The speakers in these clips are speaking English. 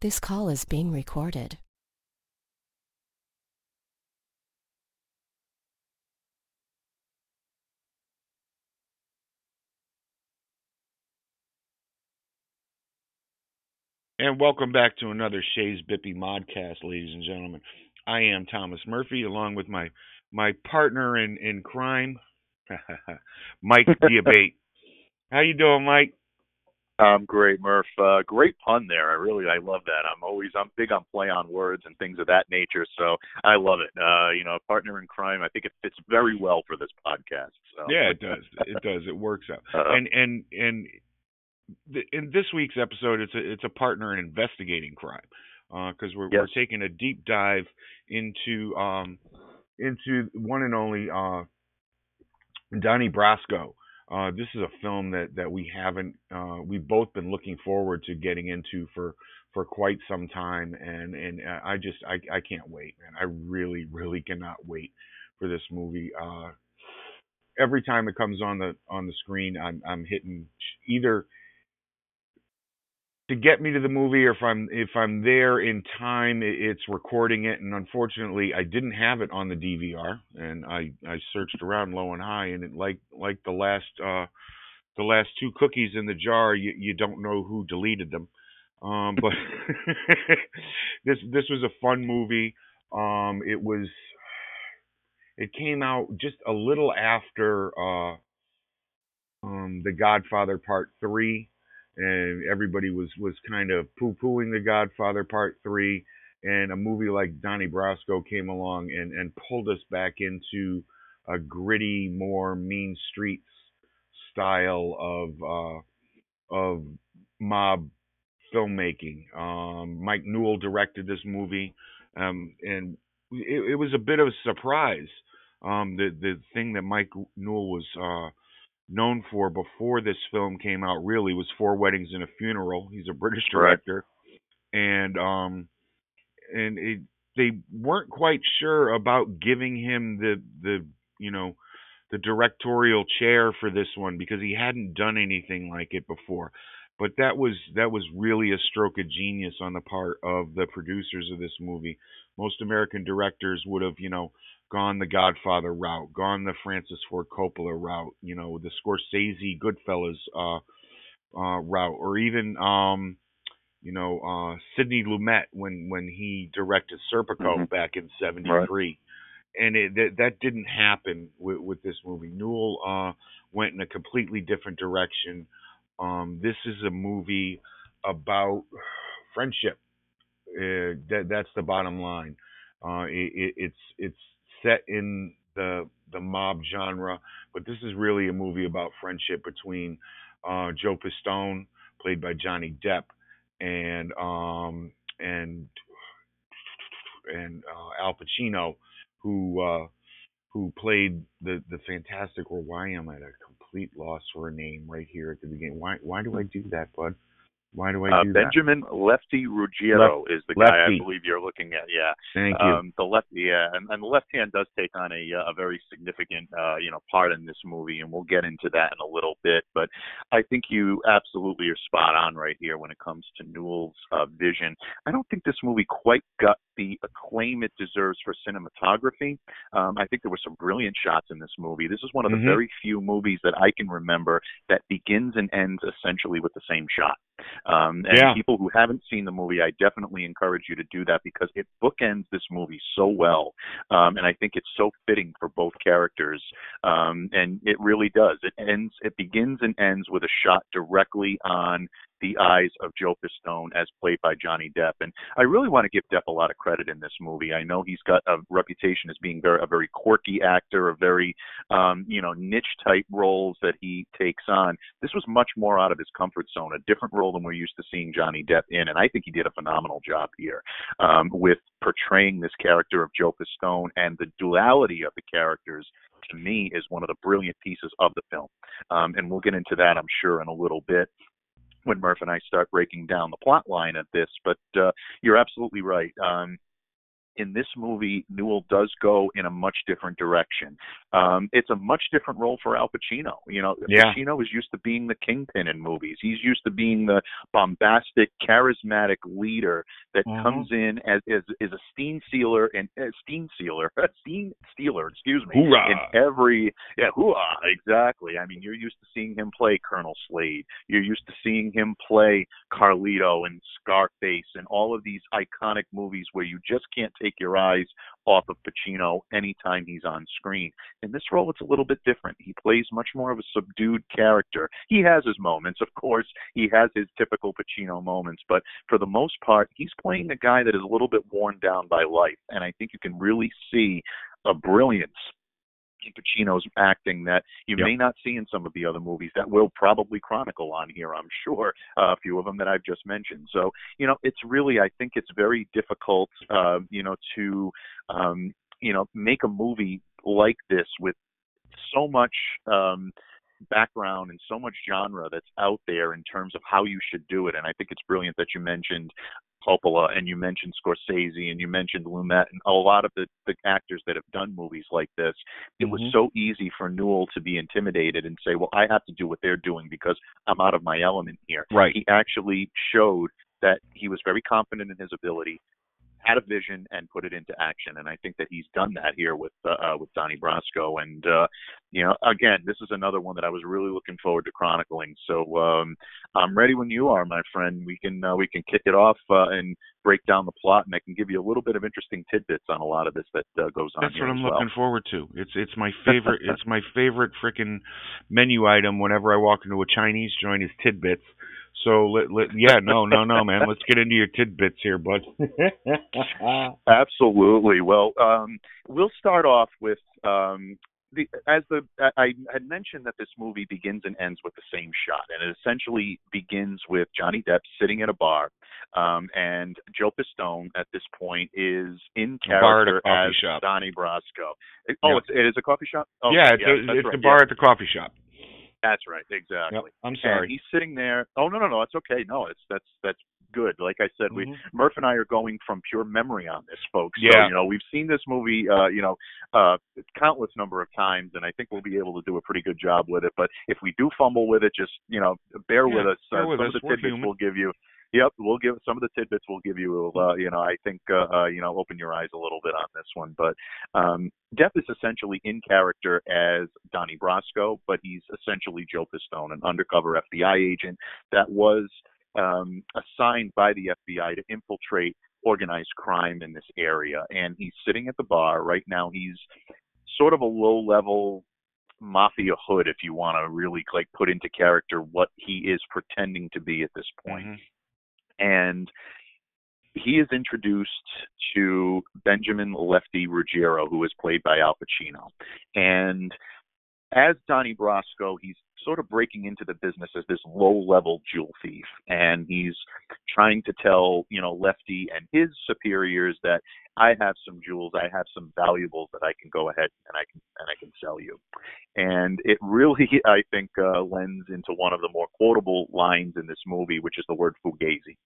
This call is being recorded. And welcome back to another Chez Bippy Modcast, ladies and gentlemen. I am Thomas Murphy, along with my my partner in in crime, Mike Diabate. How you doing, Mike? I'm great, Murph. Uh, great pun there. I really, I love that. I'm always, I'm big on play on words and things of that nature. So I love it. Uh, you know, partner in crime. I think it fits very well for this podcast. So. Yeah, it does. It does. It works out. Uh, and and and in this week's episode, it's a it's a partner in investigating crime because uh, we're yes. we're taking a deep dive into um into one and only uh Donnie Brasco. Uh, this is a film that that we haven't uh, we've both been looking forward to getting into for for quite some time, and and I just I I can't wait, man. I really really cannot wait for this movie. Uh, every time it comes on the on the screen, I'm I'm hitting either to get me to the movie or if I'm if I'm there in time it's recording it. And unfortunately I didn't have it on the DVR and I I searched around low and high and it like like the last uh the last two cookies in the jar you you don't know who deleted them. Um but this this was a fun movie. Um it was it came out just a little after uh um The Godfather Part 3 and everybody was was kind of poo pooing The Godfather Part Three, and a movie like Donnie Brasco came along and and pulled us back into a gritty, more mean streets style of uh, of mob filmmaking. Um, Mike Newell directed this movie, um, and it, it, was a bit of a surprise. Um, the the thing that Mike Newell was uh, known for before this film came out really was Four Weddings and a Funeral. He's a British director. Right. And um and it, they weren't quite sure about giving him the the you know the directorial chair for this one because he hadn't done anything like it before. But that was that was really a stroke of genius on the part of the producers of this movie. Most American directors would have, you know, gone the Godfather route, gone the Francis Ford Coppola route, you know, the Scorsese Goodfellas uh, uh, route, or even um, you know uh, Sidney Lumet when when he directed Serpico mm-hmm. back in '73. Right. And it, that, that didn't happen with, with this movie. Newell uh, went in a completely different direction. Um, this is a movie about friendship. Uh, that that's the bottom line. Uh, it, it's it's set in the the mob genre, but this is really a movie about friendship between uh, Joe Pistone, played by Johnny Depp, and um, and and uh, Al Pacino, who uh, who played the the fantastic. Or why am I at a complete loss for a name right here at the beginning? Why why do I do that, bud? Why do I uh, do Benjamin that? Lefty Ruggiero Lef- is the Lefty. guy I believe you're looking at. Yeah. Thank you. Um, the left, yeah, and, and the left hand does take on a a very significant uh, you know part in this movie, and we'll get into that in a little bit. But I think you absolutely are spot on right here when it comes to Newell's uh, vision. I don't think this movie quite got the acclaim it deserves for cinematography. Um, I think there were some brilliant shots in this movie. This is one of the mm-hmm. very few movies that I can remember that begins and ends essentially with the same shot. Um, and yeah. people who haven't seen the movie, I definitely encourage you to do that because it bookends this movie so well, um, and I think it's so fitting for both characters. Um, and it really does. It ends. It begins and ends with a shot directly on the eyes of Joe Pistone as played by Johnny Depp. And I really want to give Depp a lot of credit in this movie. I know he's got a reputation as being very, a very quirky actor, a very, um, you know, niche type roles that he takes on. This was much more out of his comfort zone, a different role than we're used to seeing Johnny Depp in. And I think he did a phenomenal job here um, with portraying this character of Joe Pistone and the duality of the characters to me is one of the brilliant pieces of the film. Um, and we'll get into that, I'm sure, in a little bit when Murph and I start breaking down the plot line of this. But uh, you're absolutely right. Um, in this movie, Newell does go in a much different direction. Um, it's a much different role for Al Pacino. You know, Yeah. Pacino is used to being the kingpin in movies. He's used to being the bombastic, charismatic leader that Mhm. comes in as is is a steam sealer and uh, steam sealer, steam stealer, excuse me, Hoorah. in every yeah, hoorah, exactly. I mean, you're used to seeing him play Colonel Slade. You're used to seeing him play Carlito and Scarface and all of these iconic movies where you just can't take your eyes off of Pacino anytime he's on screen. In this role, it's a little bit different. He plays much more of a subdued character. He has his moments, of course. He has his typical Pacino moments, but for the most part, he's playing a guy that is a little bit worn down by life. And I think you can really see a brilliance Pacino's acting that you Yep. may not see in some of the other movies that we'll probably chronicle on here, I'm sure, uh, a few of them that I've just mentioned. So, you know, it's really, I think it's very difficult, uh, you know, to, um, you know, make a movie like this with so much um, background and so much genre that's out there in terms of how you should do it. And I think it's brilliant that you mentioned Coppola and you mentioned Scorsese and you mentioned Lumet and a lot of the, the actors that have done movies like this. It was Mhm. so easy for Newell to be intimidated and say, well, I have to do what they're doing because I'm out of my element here. Right. He actually showed that he was very confident in his ability, had a vision, and put it into action. And I think that he's done that here with uh, uh, with Donnie Brasco. And uh, you know, again, this is another one that I was really looking forward to chronicling. So um, I'm ready when you are, my friend. We can uh, we can kick it off uh, and break down the plot, and I can give you a little bit of interesting tidbits on a lot of this that uh, goes on That's what I'm well. looking forward to. It's it's my favorite it's my favorite freaking menu item whenever I walk into a Chinese joint is tidbits. So let, let yeah, no, no, no, man. Let's get into your tidbits here, bud. Absolutely. Well, um, we'll start off with um, the as the I had mentioned that this movie begins and ends with the same shot, and it essentially begins with Johnny Depp sitting at a bar, um, and Joe Pistone at this point is in A bar at a character as shop. Donnie Brasco. Oh, Yep. it's, it is a coffee shop. Oh, yeah, it's, yes, a, it's right. the bar Yeah, at the coffee shop. That's right. Exactly. Yep. I'm And sorry. he's sitting there. Oh no, no, no. It's okay. No, it's that's that's good. Like I said, we Mhm. Murph and I are going from pure memory on this, folks. So, Yeah. you know, we've seen this movie, uh, you know, uh, countless number of times, and I think we'll be able to do a pretty good job with it. But if we do fumble with it, just you know, bear Yeah, with us. bear uh, with some us. of the tidbits we'll give you. Yep, we'll give some of the tidbits we'll give you. Uh, you know, I think uh, uh, you know, open your eyes a little bit on this one. But um, Depp is essentially in character as Donnie Brasco, but he's essentially Joe Pistone, an undercover FBI agent that was um, assigned by the FBI to infiltrate organized crime in this area. And he's sitting at the bar right now. He's sort of a low level mafia hood, if you want to really like put into character what he is pretending to be at this point Mhm. And he is introduced to Benjamin Lefty Ruggiero, who is played by Al Pacino. And as Donnie Brasco, he's sort of breaking into the business as this low-level jewel thief, and he's trying to tell, you know, Lefty and his superiors that I have some jewels, I have some valuables that I can go ahead and I can and I can sell you. And it really, I think, uh, lends into one of the more quotable lines in this movie, which is the word fugazi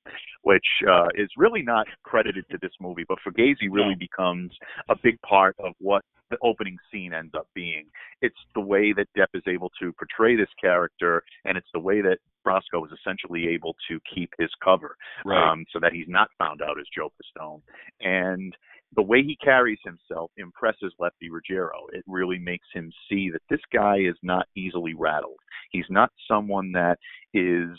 which uh, is really not credited to this movie, but Fugazi really becomes a big part of what the opening scene ends up being. It's the way that Depp is able to portray this character, and it's the way that Brasco is essentially able to keep his cover, Right. um, so that he's not found out as Joe Pistone. And the way he carries himself impresses Lefty Ruggiero. It really makes him see that this guy is not easily rattled. He's not someone that is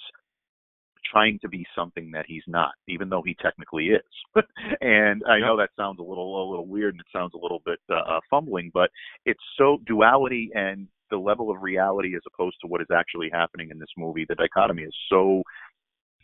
trying to be something that he's not, even though he technically is. and I know that sounds a little a little weird and it sounds a little bit uh, uh, fumbling, but it's so duality and the level of reality as opposed to what is actually happening in this movie. The dichotomy is so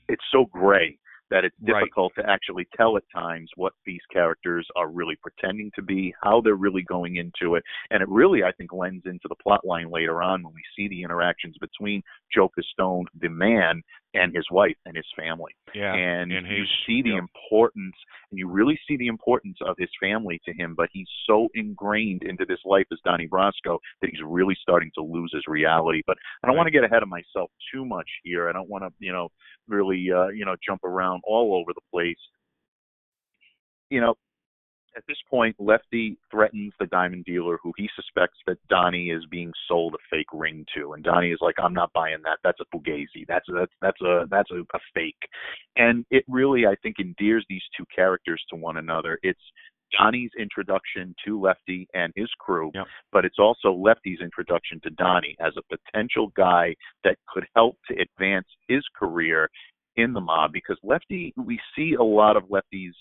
it's so gray that it's Right. difficult to actually tell at times what these characters are really pretending to be, how they're really going into it, and it really I think lends into the plot line later on when we see the interactions between Joe Pistone, the man, and his wife and his family yeah. and, and you see the yep. importance and you really see the importance of his family to him but he's so ingrained into this life as donnie brasco that he's really starting to lose his reality but i don't Right. want to get ahead of myself too much here i don't want to you know really uh you know jump around all over the place you know at this point, Lefty threatens the diamond dealer who he suspects that Donnie is being sold a fake ring to, and Donnie is like, "I'm not buying that. That's a fugazi. That's a, that's that's a that's a, a fake." And it really, I think, endears these two characters to one another. It's Donnie's introduction to Lefty and his crew, Yep. but it's also Lefty's introduction to Donnie as a potential guy that could help to advance his career in the mob because Lefty, we see a lot of Lefty's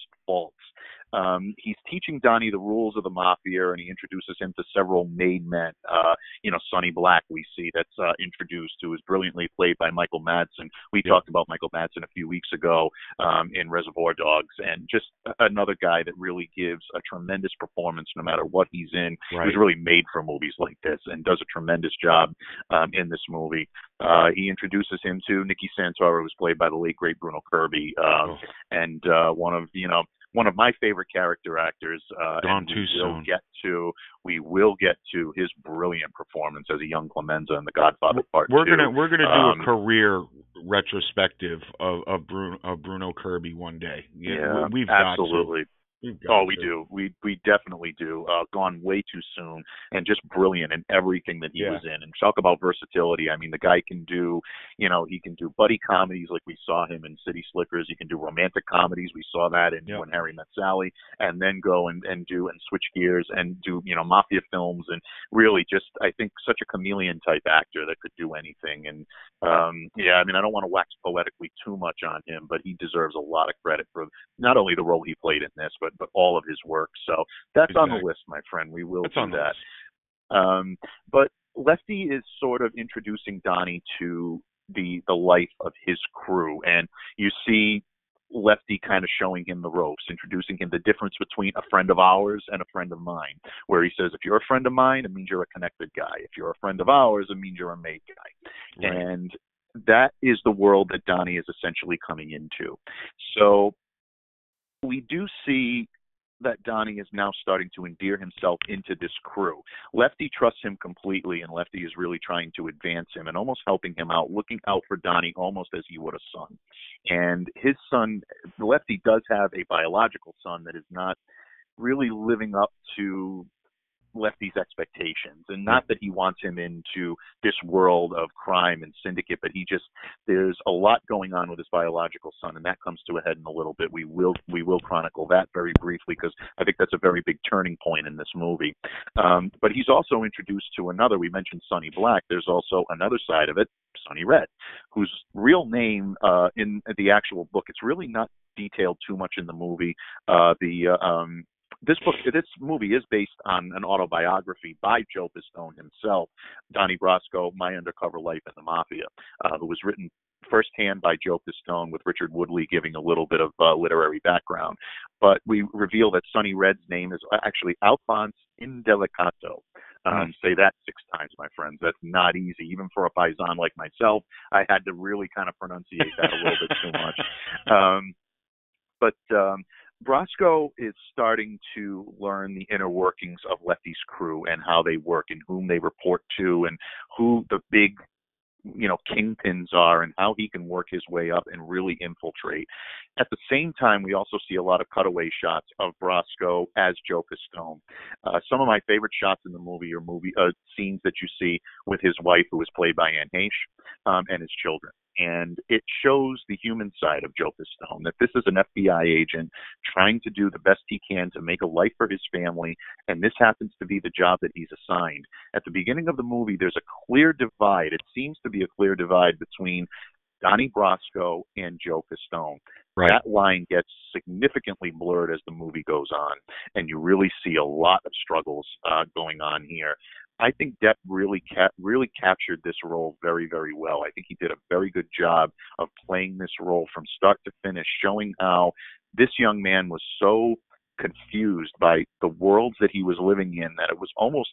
Um, he's teaching Donnie the rules of the mafia, and he introduces him to several made men. Uh, you know, Sonny Black, we see that's uh, introduced, who is brilliantly played by Michael Madsen. We Yeah. talked about Michael Madsen a few weeks ago um, in Reservoir Dogs, and just another guy that really gives a tremendous performance no matter what he's in. Right. was really made for movies like this and does a tremendous job um, in this movie. Uh, he introduces him to Nicky Santoro, who's played by the late great Bruno Kirby, um, Oh. and uh, one of you know one of my favorite character actors. Uh, Gone and too we will soon. Get to we will get to his brilliant performance as a young Clemenza in The Godfather Part We're Two. gonna we're gonna do Um, a career retrospective of of Bruno, of Bruno Kirby one day. yeah, we, have got absolutely. to. Oh, we do. We we definitely do. Uh, gone way too soon, and just brilliant in everything that he Yeah. was in. And talk about versatility. I mean, the guy can do, you know, he can do buddy comedies like we saw him in City Slickers. He can do romantic comedies. We saw that in Yeah. When Harry Met Sally, and then go and and do and switch gears and do you know mafia films and really just I think such a chameleon type actor that could do anything. And um yeah, I mean, I don't want to wax poetically too much on him, but he deserves a lot of credit for not only the role he played in this, but but all of his work. So that's on the list, my friend. We will That's do that. Um, but Lefty is sort of introducing Donnie to the the life of his crew, and you see Lefty kind of showing him the ropes, introducing him the difference between a friend of ours and a friend of mine. Where he says, if you're a friend of mine, it means you're a connected guy. If you're a friend of ours, it means you're a made guy Right. and that is the world that Donnie is essentially coming into. So we do see that Donnie is now starting to endear himself into this crew. Lefty trusts him completely, and Lefty is really trying to advance him and almost helping him out, looking out for Donnie almost as he would a son. And his son, Lefty, does have a biological son that is not really living up to Lefty's expectations. And not that he wants him into this world of crime and syndicate, but he just there's a lot going on with his biological son, and that comes to a head in a little bit. We will we will chronicle that very briefly because I think that's a very big turning point in this movie. Um, but he's also introduced to another. We mentioned Sonny Black. There's also another side of it, Sonny Red, whose real name uh, in the actual book it's really not detailed too much in the movie. Uh, the uh, um, this book, this movie is based on an autobiography by Joe Pistone himself, Donnie Brasco, My Undercover Life in the Mafia, uh, who was written firsthand by Joe Pistone with Richard Woodley giving a little bit of uh, literary background. But we reveal that Sonny Red's name is actually Alphonse Indelicato. Um, Say that six times, my friends. That's not easy. Even for a paisan like myself, I had to really kind of pronunciate that a little bit too much. Um, but um, Brasco is starting to learn the inner workings of Lefty's crew and how they work and whom they report to and who the big you know kingpins are and how he can work his way up and really infiltrate. At the same time, we also see a lot of cutaway shots of Brasco as Joe Pistone. Uh, some of my favorite shots in the movie are movie uh, scenes that you see with his wife, who is played by Anne Heche, um, and his children. And it shows the human side of Joe Pistone, that this is an FBI agent trying to do the best he can to make a life for his family, and this happens to be the job that he's assigned. At the beginning of the movie, there's a clear divide. It seems to be a clear divide between Donnie Brasco and Joe Pistone. Right. That line gets significantly blurred as the movie goes on, and you really see a lot of struggles uh, going on here. I think Depp really cap- really captured this role very, very well. I think he did a very good job of playing this role from start to finish, showing how this young man was so confused by the worlds that he was living in that it was almost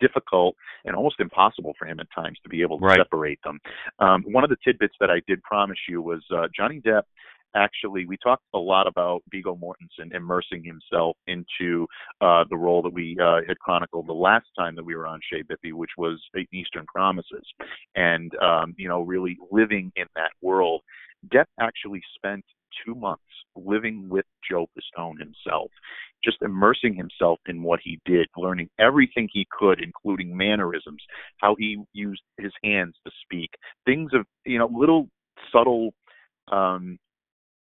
difficult and almost impossible for him at times to be able to Right. separate them. Um, one of the tidbits that I did promise you was uh, Johnny Depp. Actually, we talked a lot about Viggo Mortensen immersing himself into uh, the role that we uh, had chronicled the last time that we were on Chez Bippy, which was Eastern Promises, and um, you know, really living in that world. Depp actually spent two months living with Joe Pistone himself. just immersing himself in what he did, learning everything he could, including mannerisms, how he used his hands to speak, things of you know little subtle um,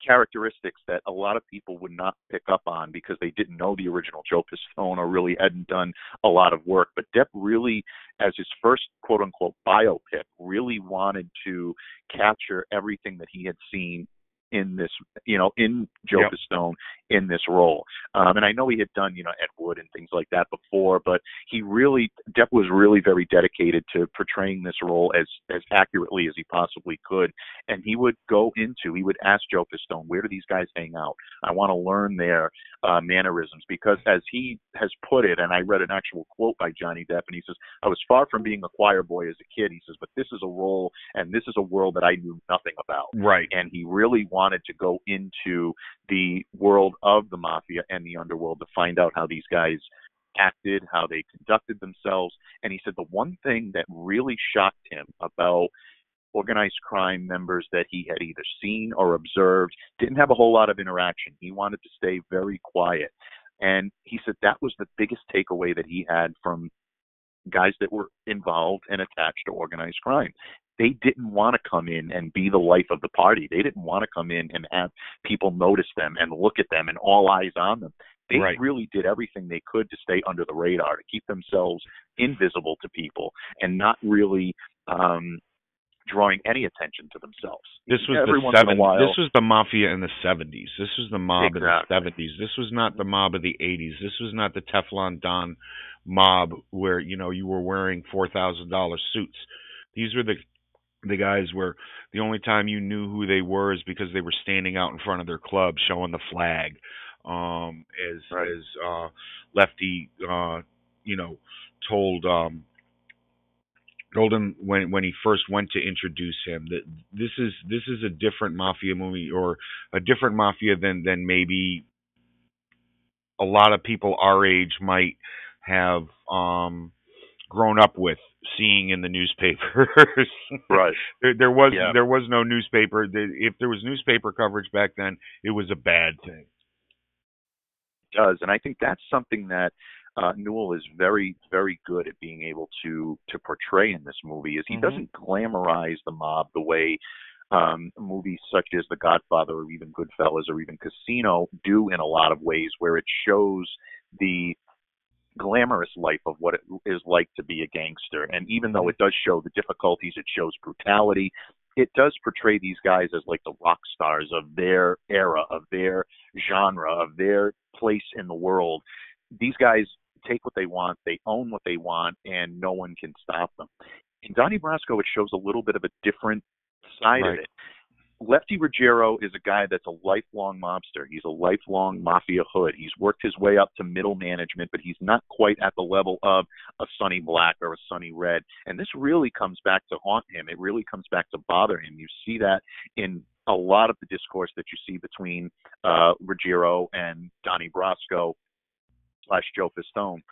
characteristics that a lot of people would not pick up on because they didn't know the original Joe Pistone or really hadn't done a lot of work. But Depp really, as his first quote unquote biopic, really wanted to capture everything that he had seen in this, you know, in Joe yep. Pistone in this role. Um, and I know he had done, you know, Ed Wood and things like that before, but he really, Depp was really very dedicated to portraying this role as as accurately as he possibly could. And he would go into, he would ask Joe Pistone, where do these guys hang out? I want to learn their uh, mannerisms because, as he has put it, and I read an actual quote by Johnny Depp, and he says, "I was far from being a choir boy as a kid." He says, "But this is a role, and this is a world that I knew nothing about." Right. And he really wanted to go into the world of the mafia and the underworld to find out how these guys acted, how they conducted themselves. And he said the one thing that really shocked him about organized crime members that he had either seen or observed didn't have a whole lot of interaction. He wanted to stay very quiet. And he said that was the biggest takeaway that he had from guys that were involved and attached to organized crime they didn't want to come in and be the life of the party. They didn't want to come in and have people notice them and look at them and all eyes on them. They right. really did everything they could to stay under the radar, to keep themselves invisible to people and not really um drawing any attention to themselves. This was Every the seven, This was the mafia in the seventies. This was the mob exactly. in the seventies. This was not the mob of the eighties. This was not the Teflon Don mob where you know you were wearing four thousand dollar suits. These were the the guys where the only time you knew who they were is because they were standing out in front of their club showing the flag. Um, as right. as uh, Lefty, uh, you know, told um, told him when when he first went to introduce him that this is this is a different mafia movie or a different mafia than than maybe a lot of people our age might have um grown up with seeing in the newspapers. right. There, there was yeah. there was no newspaper. If there was newspaper coverage back then, it was a bad thing. It does, and I think that's something that uh, Newell is very, very good at being able to to portray in this movie. Is he mm-hmm. doesn't glamorize the mob the way um, movies such as The Godfather or even Goodfellas or even Casino do in a lot of ways, where it shows the glamorous life of what it is like to be a gangster. And even though it does show the difficulties, it shows brutality. It does portray these guys as like the rock stars of their era, of their genre, of their place in the world. These guys take what they want, they own what they want, and no one can stop them. In Donnie Brasco, it shows a little bit of a different side right. of it. Lefty Ruggiero is a guy that's a lifelong mobster. He's a lifelong mafia hood. He's worked his way up to middle management, but he's not quite at the level of a Sonny Black or a Sonny Red. And this really comes back to haunt him. It really comes back to bother him. You see that in a lot of the discourse that you see between uh, Ruggiero and Donnie Brasco slash Joe Pistone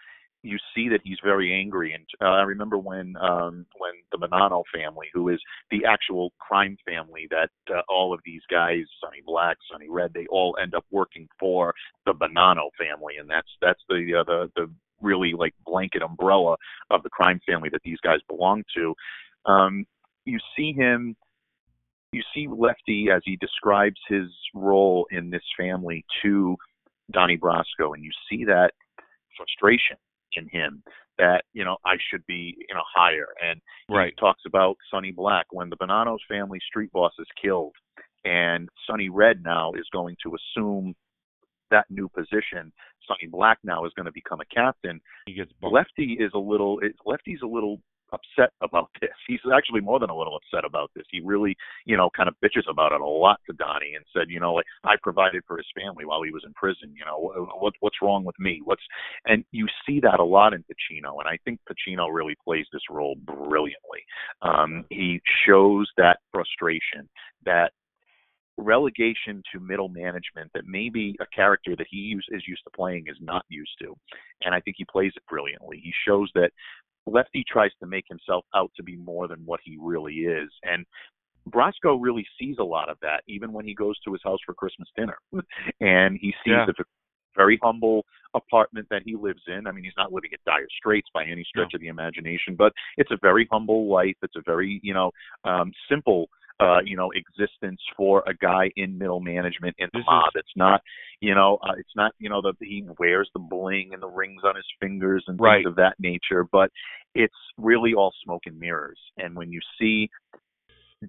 you see that he's very angry. And uh, I remember when um, when the Bonanno family, who is the actual crime family that uh, all of these guys, Sonny Black, Sonny Red, they all end up working for the Bonanno family, and that's that's the uh, the the really like blanket umbrella of the crime family that these guys belong to. Um, you see him. You see Lefty as he describes his role in this family to Donnie Brasco, and you see that frustration in him that you know I should be you know higher. And right. talks about Sonny Black when the Bonanno's family street boss is killed, and Sonny Red now is going to assume that new position. Sonny Black now is going to become a captain. He gets bumped. Lefty is a little. Lefty's a little upset about this. He's actually more than a little upset about this. He really, you know, kind of bitches about it a lot to Donnie and said, you know, like I provided for his family while he was in prison. You know, what what's wrong with me? What's and you see that a lot in Pacino, and I think Pacino really plays this role brilliantly. Um, he shows that frustration, that relegation to middle management that maybe a character that he use, is used to playing is not used to. And I think he plays it brilliantly. He shows that Lefty tries to make himself out to be more than what he really is. And Brasco really sees a lot of that, even when he goes to his house for Christmas dinner, and he sees yeah. the very humble apartment that he lives in. I mean, he's not living at dire straits by any stretch no. of the imagination, but it's a very humble life. It's a very, you know, um, simple uh, you know, existence for a guy in middle management in the this mob. Is... It's not, you know, uh, it's not, you know, the he wears the bling and the rings on his fingers and right. things of that nature, but it's really all smoke and mirrors. And when you see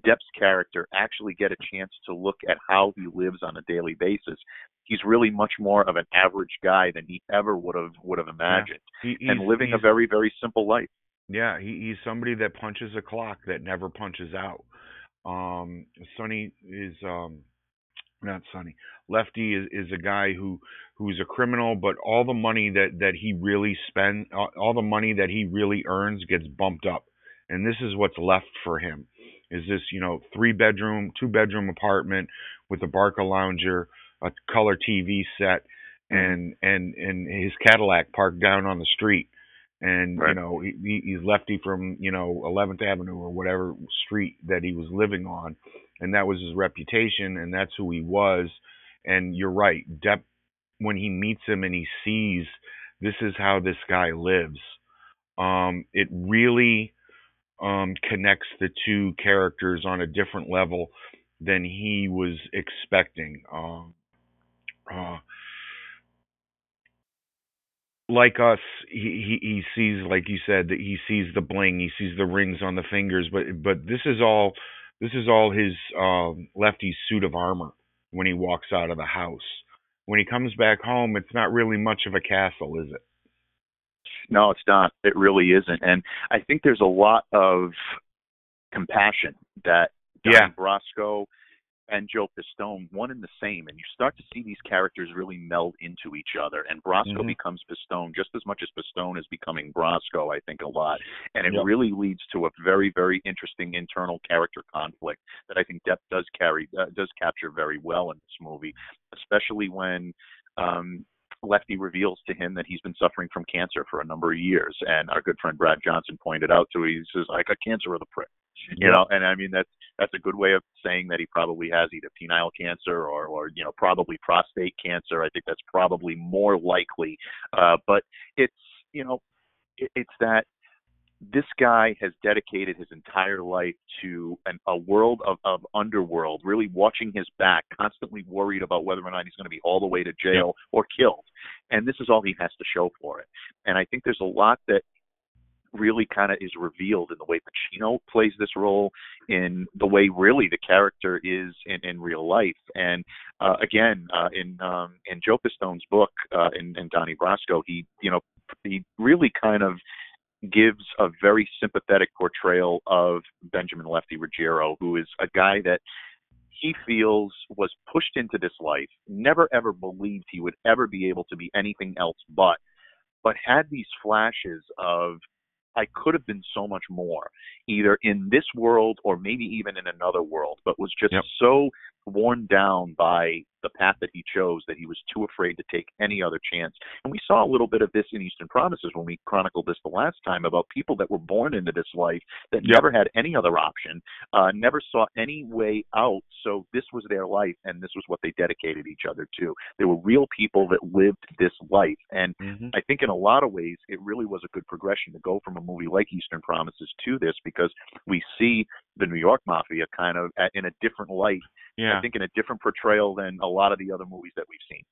Depp's character actually get a chance to look at how he lives on a daily basis, he's really much more of an average guy than he ever would have would have imagined, yeah. he, and living a very very simple life. Yeah, he, he's somebody that punches a clock that never punches out. Um, Sonny is um, not Sonny. Lefty is, is a guy who who's a criminal, but all the money that that he really spend, all, the money that he really earns gets bumped up, and this is what's left for him. Is this you know three bedroom, two bedroom apartment with a Barcalounger, a color TV set, mm-hmm. and and and his Cadillac parked down on the street and right. you know he, he's lefty from you know 11th Avenue or whatever street that he was living on, and that was his reputation, and that's who he was. And you're right, Depp, when he meets him and he sees this is how this guy lives, um, it really um, connects the two characters on a different level than he was expecting. Um, uh, like us, he, he he sees, like you said, that he sees the bling, he sees the rings on the fingers, but but this is all this is all his um, lefty suit of armor when he walks out of the house. When he comes back home, it's not really much of a castle, is it? No, it's not. It really isn't. And I think there's a lot of compassion that Don yeah. Brasco and Joe Pistone one and the same, and you start to see these characters really meld into each other. And Brasco mm-hmm. becomes Pistone just as much as Pistone is becoming Brasco, I think, a lot. And it yep. really leads to a very, very interesting internal character conflict that I think Depp does carry uh, does capture very well in this movie, especially when. Um, Lefty reveals to him that he's been suffering from cancer for a number of years, and our good friend Brad Johnson pointed out to him, he says, "I got cancer of the prick," you know, and I mean that's that's a good way of saying that he probably has either penile cancer or, or you know, probably prostate cancer. I think that's probably more likely. Uh, but it's, you know, it, it's that this guy has dedicated his entire life to an, a world of, of underworld, really watching his back, constantly worried about whether or not he's going to be all the way to jail or killed. And this is all he has to show for it. And I think there's a lot that really kind of is revealed in the way Pacino plays this role, in the way really the character is in, in real life. And uh, again, uh, in um, in Joe Pistone's book, uh, in, in Donnie Brasco, he you know he really kind of gives a very sympathetic portrayal of Benjamin Lefty Ruggiero, who is a guy that he feels was pushed into this life, never ever believed he would ever be able to be anything else but, but had these flashes of I could have been so much more, either in this world or maybe even in another world, but was just yep. so worn down by the path that he chose that he was too afraid to take any other chance. And we saw a little bit of this in Eastern Promises when we chronicled this the last time about people that were born into this life that yep. never had any other option, uh, never saw any way out. So this was their life, and this was what they dedicated each other to. They were real people that lived this life. And mm-hmm. I think in a lot of ways, it really was a good progression to go from a movie like Eastern Promises to this because we see the New York Mafia kind of in a different light. Yeah. I think in a different portrayal than a lot of the other movies that we've seen.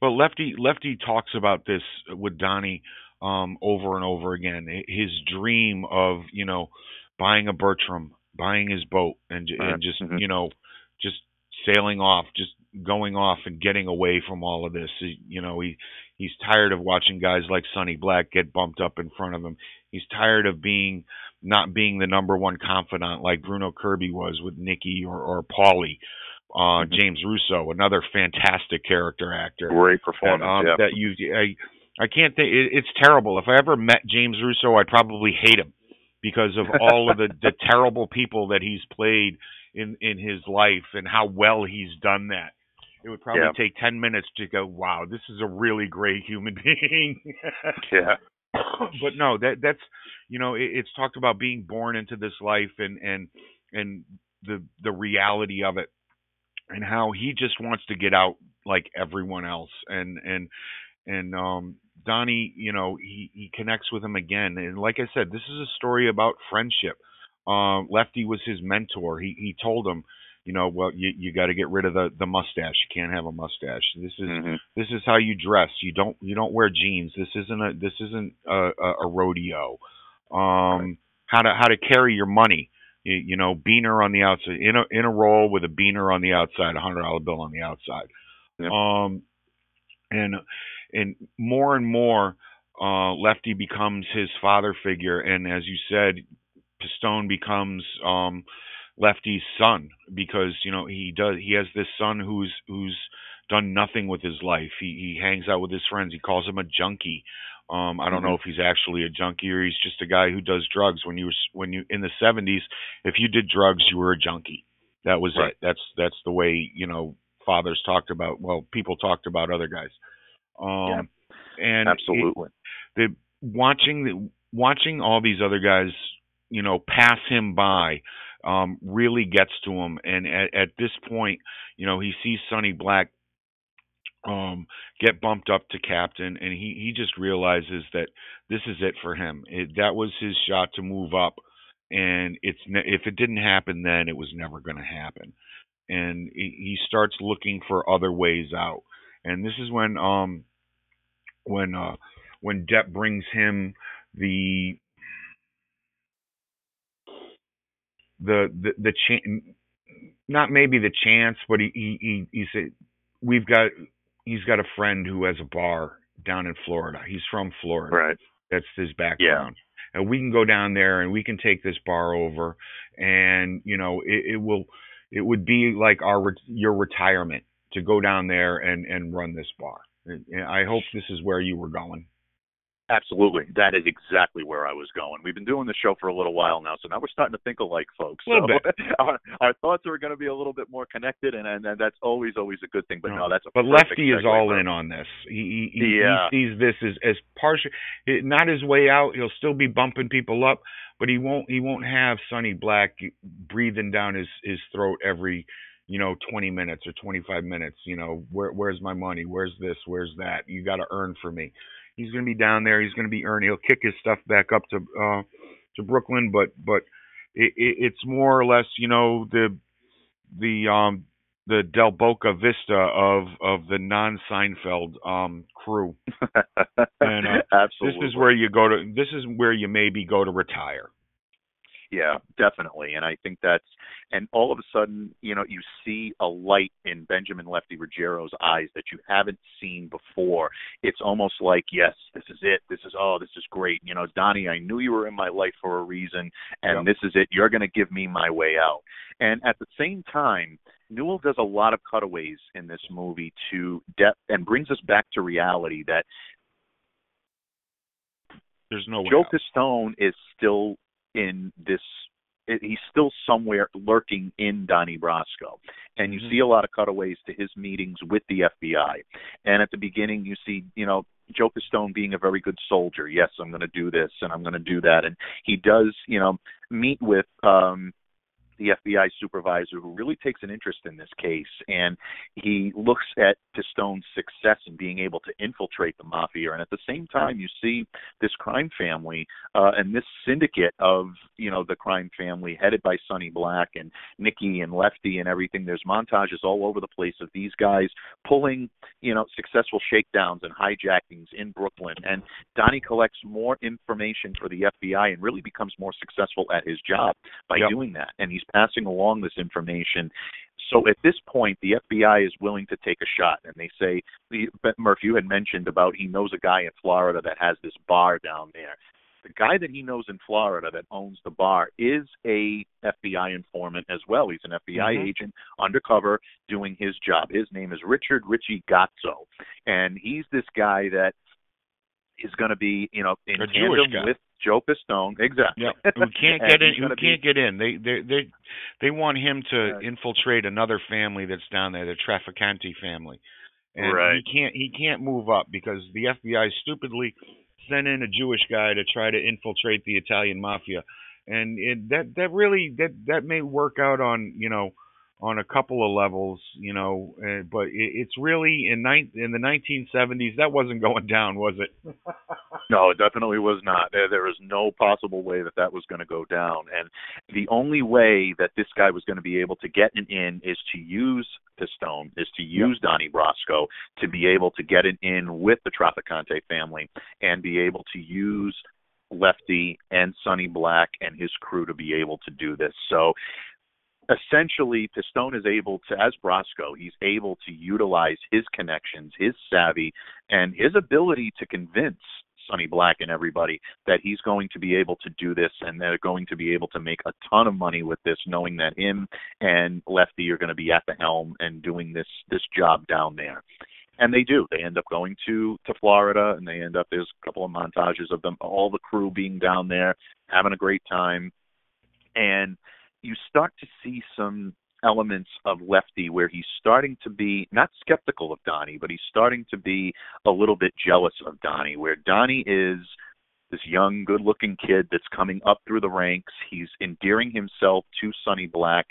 Well, Lefty Lefty talks about this with Donnie um, over and over again. His dream of you know buying a Bertram, buying his boat, and, and just mm-hmm. you know just sailing off, just going off and getting away from all of this. You know, he he's tired of watching guys like Sonny Black get bumped up in front of him. He's tired of being not being the number one confidant like Bruno Kirby was with Nicky or or Paulie. Uh, mm-hmm. James Russo, another fantastic character actor. Great performance. That, um, yeah. that you, I, I can't think. It, it's terrible. If I ever met James Russo, I'd probably hate him because of all of the the terrible people that he's played in in his life and how well he's done that. It would probably Yeah. take ten minutes to go, wow, this is a really great human being. yeah. but no, that that's you know, it, it's talked about being born into this life and and and the the reality of it and how he just wants to get out like everyone else, and and and um, Donnie, you know, he he connects with him again, and like I said, this is a story about friendship. Um, Lefty was his mentor. He he told him, you know, well, you you got to get rid of the the mustache. You can't have a mustache. This is Mhm. this is how you dress. You don't you don't wear jeans. This isn't a this isn't a, a, a rodeo. Um, how to how to carry your money. You, know, beaner on the outside in a in a roll with a beaner on the outside, a hundred dollar bill on the outside. Yep. Um, and and more and more, uh, Lefty becomes his father figure, and as you said, Pistone becomes um Lefty's son because you know he does he has this son who's who's done nothing with his life. He he hangs out with his friends. He calls him a junkie. Um, I don't know if he's actually a junkie or he's just a guy who does drugs. When you were when you in the seventies, if you did drugs, you were a junkie. That was Right. it. That's that's the way you know fathers talked about. Well, people talked about other guys. Um, and it- Absolutely. the watching the watching all these other guys, you know, pass him by, um, really gets to him. And at, at this point, you know, he sees Sonny Black um get bumped up to captain and he he just realizes that this is it for him. It, that was his shot to move up and it's if it didn't happen then it was never going to happen. And he, he starts looking for other ways out. And this is when um when uh when Depp brings him the the the, the chance not maybe the chance but he he he, he said we've got he's got a friend who has a bar down in Florida he's from Florida Right. that's his background. Yeah. And we can go down there and we can take this bar over, and you know it, it will, it would be like our your retirement to go down there and and run this bar. And I hope this is where you were going. Absolutely. That is exactly where I was going. We've been doing the show for a little while now, so now we're starting to think alike, folks. So our, our thoughts are going to be a little bit more connected, and, and, and that's always, always a good thing. But no, that's a but Lefty is all in on this. He he, he, Yeah. he sees this as as partial, it, not his way out. He'll still be bumping people up, but he won't he won't have Sonny Black breathing down his his throat every you know 20 minutes or 25 minutes. You know where where's my money? Where's this? Where's that? You got to earn for me. He's going to be down there. He's going to be earning. He'll kick his stuff back up to uh to Brooklyn, but but it, it, it's more or less you know the the um the Del Boca Vista of of the non Seinfeld um crew. And, uh, Absolutely. This is where you go to. This is where you maybe go to retire. Yeah, definitely. And I think that's and all of a sudden, you know, you see a light in Benjamin Lefty Ruggiero's eyes that you haven't seen before. It's almost like, yes, this is it. This is oh, this is great. You know, Donnie, I knew you were in my life for a reason and Yeah. this is it. You're gonna give me my way out. And at the same time, Newell does a lot of cutaways in this movie to Depp and brings us back to reality that There's no way. Joe out. Pistone is still in this. He's still somewhere lurking in Donnie Brasco, and you Mhm. see a lot of cutaways to his meetings with the FBI. And at the beginning, you see, you know, Joe Pistone being a very good soldier. Yes, I'm going to do this and I'm going to do that, and he does, you know, meet with um, the FBI supervisor who really takes an interest in this case, and he looks at Pistone's success in being able to infiltrate the mafia, and at the same time, you see this crime family uh, and this syndicate of you know the crime family headed by Sonny Black and Nicky and Lefty and everything. There's montages all over the place of these guys pulling you know successful shakedowns and hijackings in Brooklyn, and Donnie collects more information for the FBI and really becomes more successful at his job by Yep. doing that, and he's passing along this information. So at this point, the FBI is willing to take a shot, and they say, Murph, you had mentioned about he knows a guy in Florida that has this bar down there. The guy that he knows in Florida that owns the bar is a FBI informant as well. He's an FBI Mhm. agent undercover doing his job. His name is Richard Richie Gazzo, and he's this guy that is going to be, you know, in A tandem with Joe Pistone. Exactly. Yeah, who can't get in? Who can't be- get in? They they they they want him to Right. infiltrate another family that's down there, the Trafficante family, and Right. he can't he can't move up because the FBI stupidly sent in a Jewish guy to try to infiltrate the Italian mafia, and it, that that really that that may work out on you know on a couple of levels, you know. Uh, but it, it's really in nine in the 1970s that wasn't going down, was it? no, it definitely was not. There, there was no possible way that that was going to go down, and the only way that this guy was going to be able to get an in is to use the stone, is to use yep. Donnie Brasco to be able to get an in with the Trafficante family and be able to use Lefty and Sonny Black and his crew to be able to do this. So essentially Pistone is able to, as Brasco, he's able to utilize his connections, his savvy, and his ability to convince Sonny Black and everybody that he's going to be able to do this and they're going to be able to make a ton of money with this, knowing that him and Lefty are going to be at the helm and doing this this job down there. And they do. They end up going to to Florida, and they end up. There's a couple of montages of them, all the crew being down there, having a great time, and you start to see some elements of Lefty where he's starting to be not skeptical of Donnie, but he's starting to be a little bit jealous of Donnie, where Donnie is this young, good looking kid that's coming up through the ranks. He's endearing himself to Sonny Black.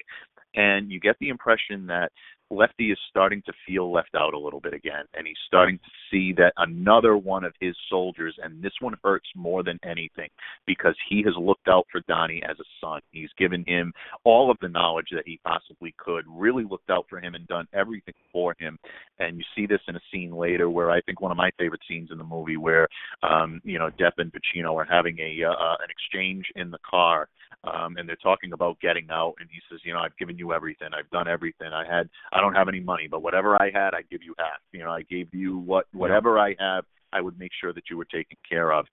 And you get the impression that Lefty is starting to feel left out a little bit again, and he's starting to see that another one of his soldiers, and this one hurts more than anything because he has looked out for Donnie as a son. He's given him all of the knowledge that he possibly could, really looked out for him and done everything for him. And you see this in a scene later where I think one of my favorite scenes in the movie where, um, you know, Depp and Pacino are having a uh, an exchange in the car, um, and they're talking about getting out, and he says, you know, I've given you everything, I've done everything, I had. I don't have any money, but whatever I had, I give you half. You know, I gave you what whatever I have, I would make sure that you were taken care of.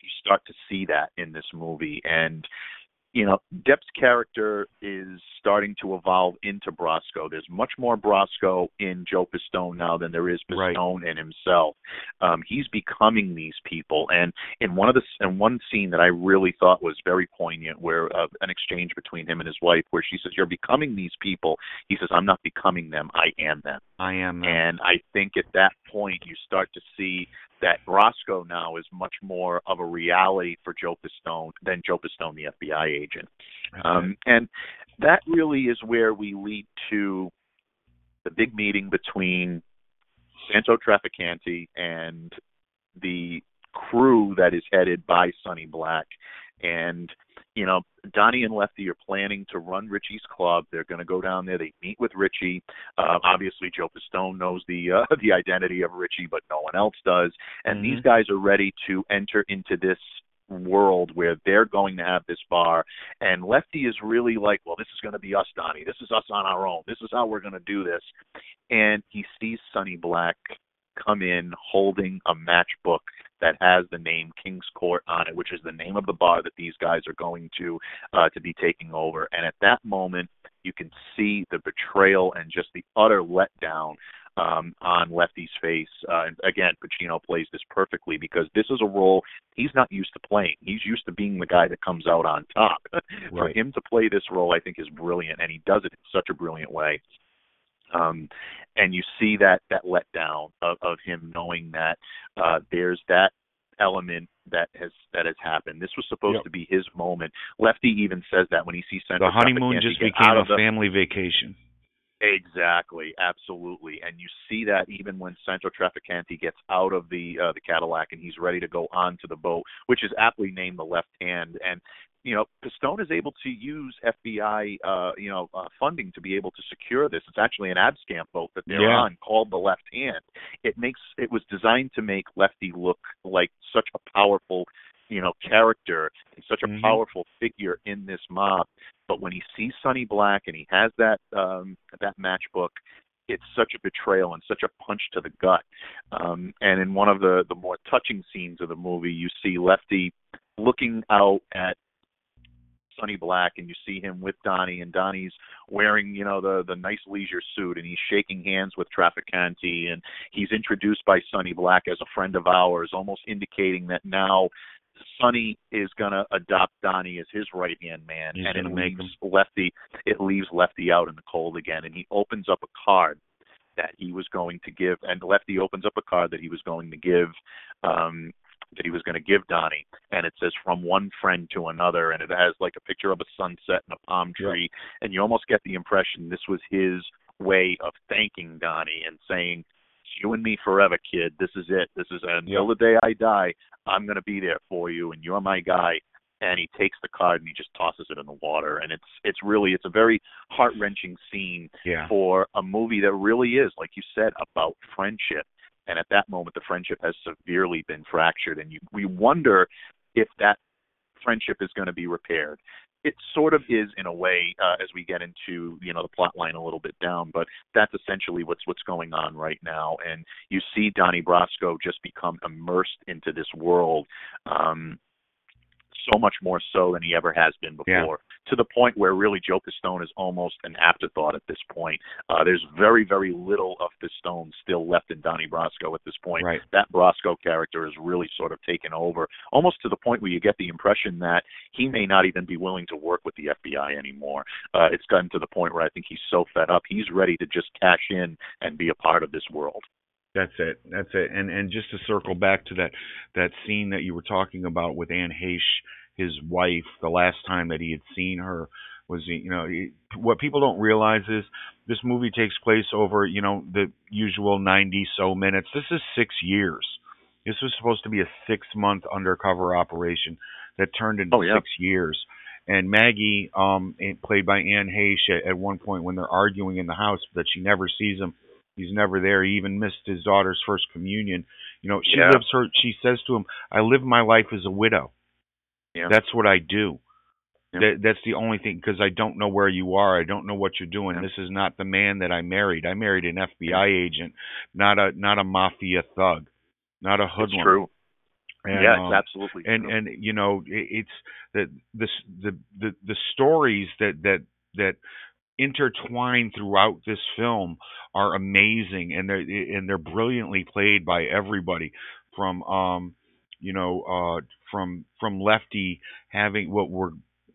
You start to see that in this movie, and you know, Depp's character is starting to evolve into Brasco. There's much more Brasco in Joe Pistone now than there is Pistone right. in himself. Um, he's becoming these people, and in one of the in one scene that I really thought was very poignant, where uh, an exchange between him and his wife, where she says, "You're becoming these people." He says, "I'm not becoming them. I am them." I am. Them. And I think at that point you start to see that Brasco now is much more of a reality for Joe Pistone than Joe Pistone, the FBI agent. Okay. Um, and that really is where we lead to the big meeting between Santo Trafficante and the crew that is headed by Sonny Black. And you know, Donnie and Lefty are planning to run Richie's club. They're going to go down there. They meet with Richie. Uh, obviously, Joe Pistone knows the uh, the identity of Richie, but no one else does. And mm-hmm. these guys are ready to enter into this world where they're going to have this bar and Lefty is really like, well, this is going to be us, Donnie. This is us on our own. This is how we're going to do this. And he sees Sonny Black come in holding a matchbook that has the name King's Court on it, which is the name of the bar that these guys are going to uh, to be taking over. And at that moment, you can see the betrayal and just the utter letdown um, on Lefty's face. Uh, and again, Pacino plays this perfectly because this is a role he's not used to playing. He's used to being the guy that comes out on top. Right. For him to play this role, I think, is brilliant, and he does it in such a brilliant way. Um, and you see that that letdown of, of him knowing that uh, there's that element that has that has happened. This was supposed yep. to be his moment. Lefty even says that when he sees Central the honeymoon just became a the, family vacation. Exactly, absolutely, and you see that even when Santo Trafficante gets out of the uh, the Cadillac and he's ready to go onto the boat, which is aptly named the Left Hand, and you know, Pistone is able to use FBI, uh, you know, uh, funding to be able to secure this. It's actually an abscam boat that they're yeah. on called the Left Hand. It makes it was designed to make Lefty look like such a powerful, you know, character and such a mm-hmm. powerful figure in this mob. But when he sees Sonny Black and he has that um, that matchbook, it's such a betrayal and such a punch to the gut. Um, and in one of the the more touching scenes of the movie, you see Lefty looking out at Sonny Black, and you see him with Donnie, and Donnie's wearing, you know, the the nice leisure suit, and he's shaking hands with Trafficante, and he's introduced by Sonny Black as a friend of ours, almost indicating that now Sonny is going to adopt Donnie as his right hand man, he's and it leaves him. Lefty it leaves Lefty out in the cold again, and he opens up a card that he was going to give, and Lefty opens up a card that he was going to give um that he was going to give Donnie, and it says from one friend to another, and it has like a picture of a sunset and a palm tree, and you almost get the impression this was his way of thanking Donnie and saying, "It's you and me forever, kid. This is it. This is it. until the day I die. I'm going to be there for you, and you're my guy." And he takes the card and he just tosses it in the water, and it's it's really it's a very heart wrenching scene Yeah. for a movie that really is, like you said, about friendship. And at that moment, the friendship has severely been fractured, and you, we wonder if that friendship is going to be repaired. It sort of is in a way uh, as we get into you know the plot line a little bit down, but that's essentially what's what's going on right now. And you see Donnie Brasco just become immersed into this world. Um, so much more so than he ever has been before, Yeah. to the point where really Joe Pistone is almost an afterthought at this point. Uh, there's very, very little of Pistone still left in Donnie Brasco at this point. Right. That Brasco character is really sort of taken over, almost to the point where you get the impression that he may not even be willing to work with the FBI anymore. Uh, it's gotten to the point where I think he's so fed up, he's ready to just cash in and be a part of this world. That's it. That's it. And and just to circle back to that that scene that you were talking about with Anne Heche, his wife, the last time that he had seen her was you know it- what people don't realize is this movie takes place over you know the usual 90 so minutes. This is 6 years. This was supposed to be a 6 month undercover operation that turned into Oh, yeah. 6 years. And Maggie, um, played by Anne Heche, at, at one point when they're arguing in the house, that she never sees him He's never there. He even missed his daughter's first communion. You know, she Yeah. lives her. She says to him, "I live my life as a widow. Yeah. That's what I do. Yeah. That, that's the only thing because I don't know where you are. I don't know what you're doing. Yeah. This is not the man that I married. I married an FBI agent, not a not a mafia thug, not a It's hoodlum. true. And, yeah, um, it's absolutely and true. and you know it, it's the the the the the stories that that that intertwine throughout this film are amazing and they're and they're brilliantly played by everybody from um you know uh from from lefty having what we're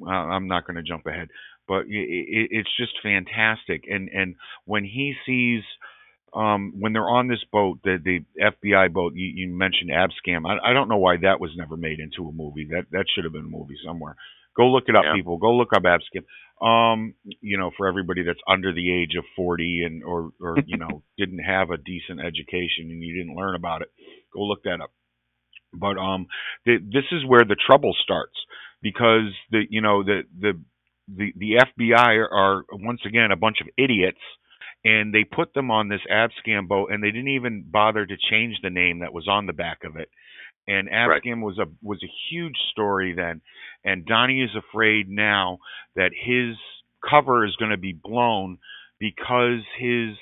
uh, I'm not going to jump ahead but it, it's just fantastic. And and when he sees um when they're on this boat the the FBI boat you, you mentioned Abscam I, I don't know why that was never made into a movie. That that should have been a movie somewhere go look it up Yeah. people. Go look up Abscam. Um you know for everybody that's under the age of 40 and or or you know didn't have a decent education and you didn't learn about it go look that up. But um the, this is where the trouble starts because the you know the the the the FBI are once again a bunch of idiots and they put them on this Abscam boat and they didn't even bother to change the name that was on the back of it and Right. Abscam was a was a huge story then and Donnie is afraid now that his cover is going to be blown because his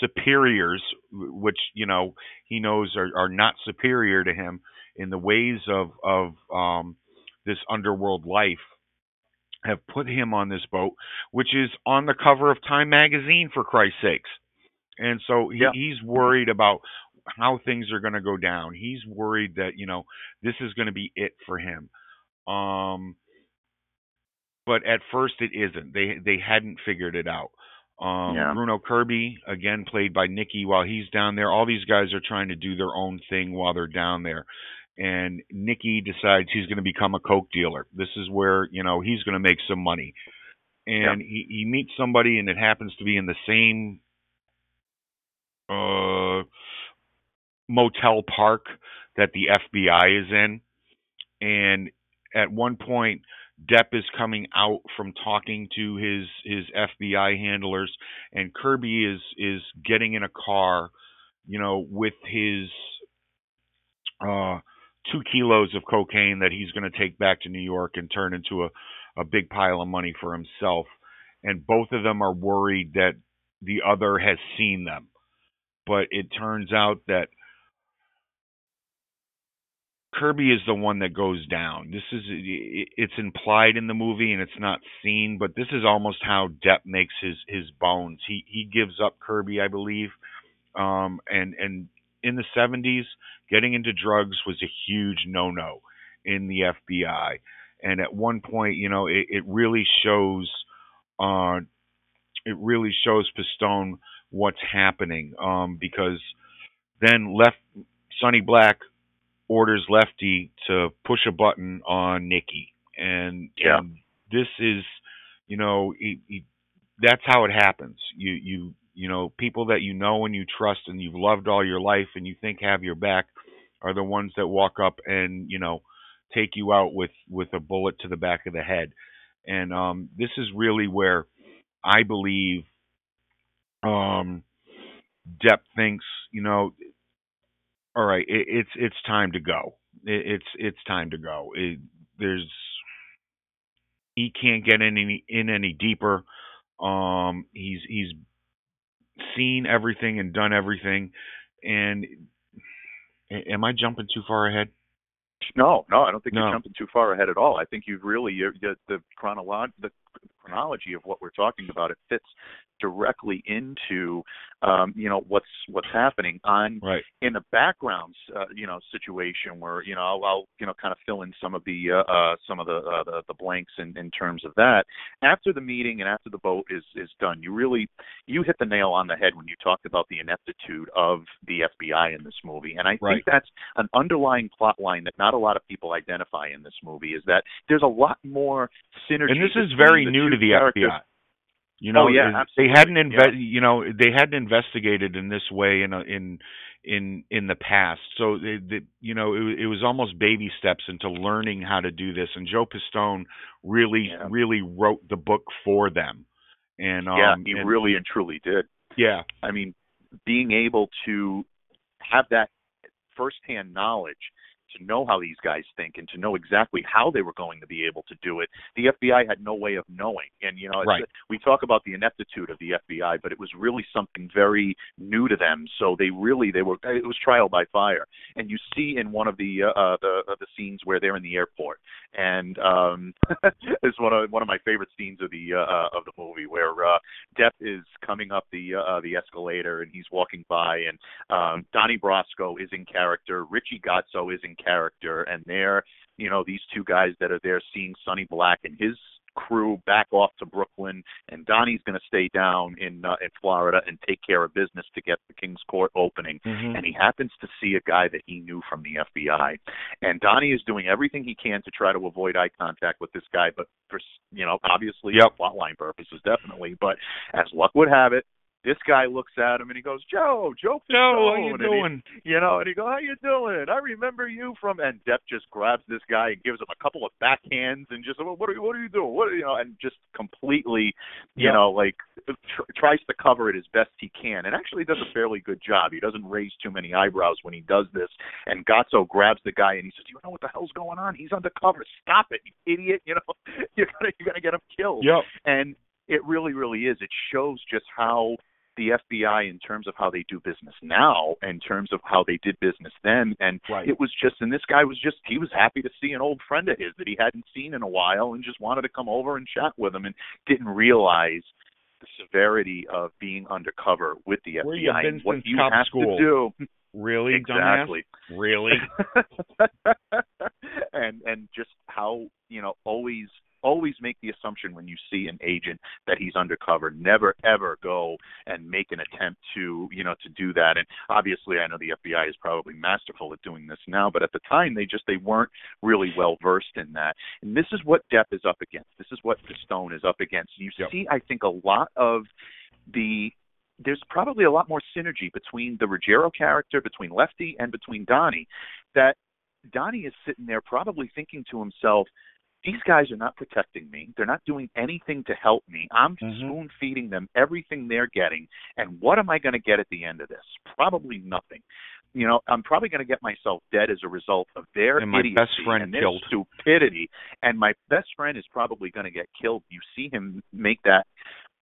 superiors which you know he knows are, are not superior to him in the ways of of um this underworld life have put him on this boat which is on the cover of Time magazine for Christ's sakes and so he, Yeah. he's worried about how things are going to go down. He's worried that you know this is going to be it for him. Um but at first it isn't. They they hadn't figured it out. Um Yeah. Bruno Kirby again played by Nicky while he's down there. All these guys are trying to do their own thing while they're down there. And Nicky decides he's going to become a coke dealer. This is where you know he's going to make some money. And he he meets somebody and it happens to be in the same uh motel park that the FBI is in. And at one point Depp is coming out from talking to his his FBI handlers and Kirby is is getting in a car you know with his uh 2 kilos of cocaine that he's going to take back to New York and turn into a a big pile of money for himself. And both of them are worried that the other has seen them. But it turns out that Kirby is the one that goes down. This is it's implied in the movie and it's not seen, but this is almost how Depp makes his his bones. He he gives up Kirby, I believe. Um and and in the 70s, getting into drugs was a huge no-no in the FBI. And at one point, you know, it, it really shows uh it really shows Pistone what's happening um because then left Sonny Black orders Lefty to push a button on Nicky, and, Yeah. and this is, you know, he, he, that's how it happens. You you you know people that you know and you trust and you've loved all your life and you think have your back are the ones that walk up and you know take you out with with a bullet to the back of the head. And um, this is really where I believe um, Depp thinks, you know, all right, it, it's it's time to go. It, it's it's time to go. It, there's he can't get any in any deeper. Um, he's he's seen everything and done everything. And am I jumping too far ahead? No, no, I don't think No. you're jumping too far ahead at all. I think you've really you're, the the chronolog the chronology of what we're talking about it fits directly into um, you know what's what's happening on Right. in the background uh, you know situation where you know I'll, I'll you know kind of fill in some of the uh, uh, some of the, uh, the the blanks in, in terms of that. After the meeting and after the vote is is done, you really you hit the nail on the head when you talked about the ineptitude of the FBI in this movie, and I Right. think that's an underlying plot line that not a lot of people identify in this movie is that there's a lot more synergy. And this is very new to the characters. FBI. You know, Oh, yeah, they hadn't inve- yeah. you know they hadn't investigated in this way in a, in in in the past. So they, they, you know it, it was almost baby steps into learning how to do this. And Joe Pistone really Yeah. really wrote the book for them. And um, yeah, he and- really and truly did. yeah I mean, being able to have that firsthand knowledge to know how these guys think and to know exactly how they were going to be able to do it. The FBI had no way of knowing. And you know, it's, Right. we talk about the ineptitude of the FBI, but it was really something very new to them. So they really they were it was trial by fire. And you see in one of the uh, uh the uh, the scenes where they're in the airport and um it's one of one of my favorite scenes of the uh, uh of the movie where uh Depp is coming up the uh, the escalator and he's walking by and um Donnie Brasco is in character, Richie Gazzo is in character, and they're you know these two guys that are there seeing Sonny Black and his crew back off to Brooklyn, and Donnie's going to stay down in uh, in Florida and take care of business to get the King's Court opening. Mhm. And he happens to see a guy that he knew from the FBI, and Donnie is doing everything he can to try to avoid eye contact with this guy, but for s- you know obviously Yep. plotline purposes definitely. But as luck would have it, this guy looks at him and he goes, "Joe, Joe, Joe, how you Pistone," and he- doing? you know, and he goes, "How you doing? I remember you from." And Depp just grabs this guy and gives him a couple of backhands and just, "What are you? What are you doing? What are you know?" And just completely, you Yeah. know, like tr- tries to cover it as best he can, and actually does a fairly good job. He doesn't raise too many eyebrows when he does this. And Gazzo grabs the guy and he says, "You know what the hell's going on? He's undercover. Stop it, you idiot! You know, you're gonna you're gonna get him killed." Yep. and it really really is it shows just how the FBI in terms of how they do business now in terms of how they did business then and Right. it was just and this guy was just he was happy to see an old friend of his that he hadn't seen in a while and just wanted to come over and chat with him and didn't realize the severity of being undercover with the Where FBI and what you have school? to do Really, exactly dumbass? Really? and and just how you know always always make the assumption when you see an agent that he's undercover never ever go and make an attempt to you know to do that and obviously i know the fbi is probably masterful at doing this now but at the time they just they weren't really well versed in that and this is what depp is up against this is what stone is up against you Yep. see i think a lot of the there's probably a lot more synergy between the Ruggiero character, between Lefty, and between Donnie. That Donnie is sitting there probably thinking to himself, these guys are not protecting me. They're not doing anything to help me. I'm Mhm. spoon feeding them everything they're getting. And what am I going to get at the end of this? Probably nothing. You know, I'm probably going to get myself dead as a result of their And my idiocy best friend and their killed. stupidity. And my best friend is probably going to get killed. You see him make that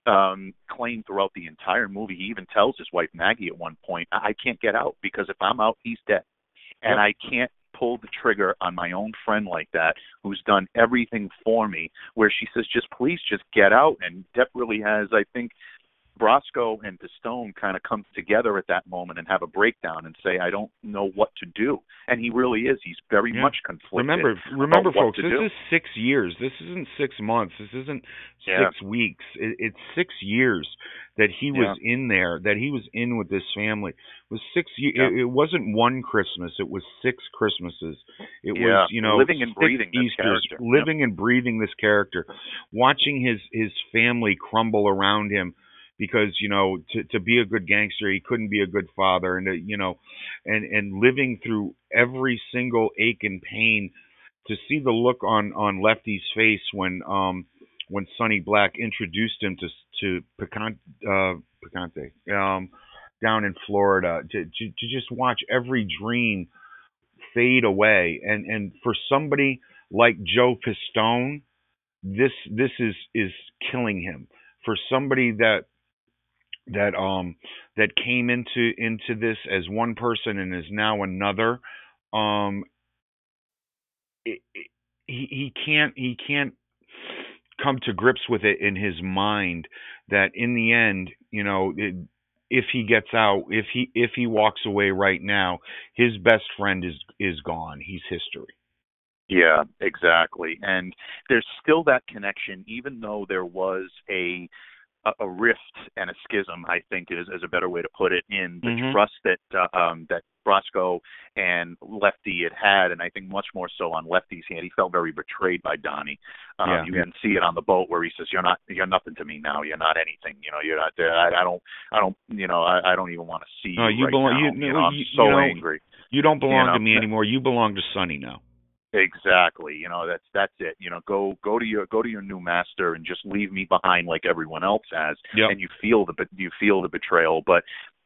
um claim throughout the entire movie. He even tells his wife Maggie at one point, I can't get out because if I'm out, he's dead. And. I can't pull the trigger on my own friend like that who's done everything for me where she says just please just get out. And Depp really has I think Brasco and Pistone kind of come together at that moment and have a breakdown and say, "I don't know what to do," and he really is. He's very Yeah. much conflicted. Remember, remember, folks, this do. is six years. This isn't six months. This isn't Yeah. six weeks. It, it's six years that he was in there. That he was in with this family. It was six years. Yeah. It, it wasn't one Christmas. It was six Christmases. It Yeah. was, you know, Living and breathing this Easters, character. living and breathing this character, watching his his family crumble around him because you know to to be a good gangster he couldn't be a good father. And to, you know and and living through every single ache and pain to see the look on on Lefty's face when um when Sonny Black introduced him to to Picante uh Picante um down in Florida to, to to just watch every dream fade away. And and for somebody like Joe Pistone this this is is killing him. For somebody that that um that came into into this as one person and is now another um it, it, he he can't he can't come to grips with it in his mind that in the end you know it, if he gets out if he if he walks away right now his best friend is is gone he's history Yeah, exactly. And there's still that connection, even though there was a a, a rift and a schism. I think is, is a better way to put it in the Mhm. trust that uh, um, that Brasco and Lefty had had, and I think much more so on Lefty's hand. He felt very betrayed by Donnie. Um, Yeah. you can see it on the boat where he says, "You're not, you're nothing to me now. You're not anything. You know, you're not. I, I don't, I don't, you know, I, I don't even want to see No, you, you right belong- now. you- know, I'm you- so you angry." you don't belong know, to me anymore you belong to Sonny now Exactly. You know, that's that's it. You know, go go to your go to your new master and just leave me behind like everyone else has. Yep. And you feel the you feel the betrayal, but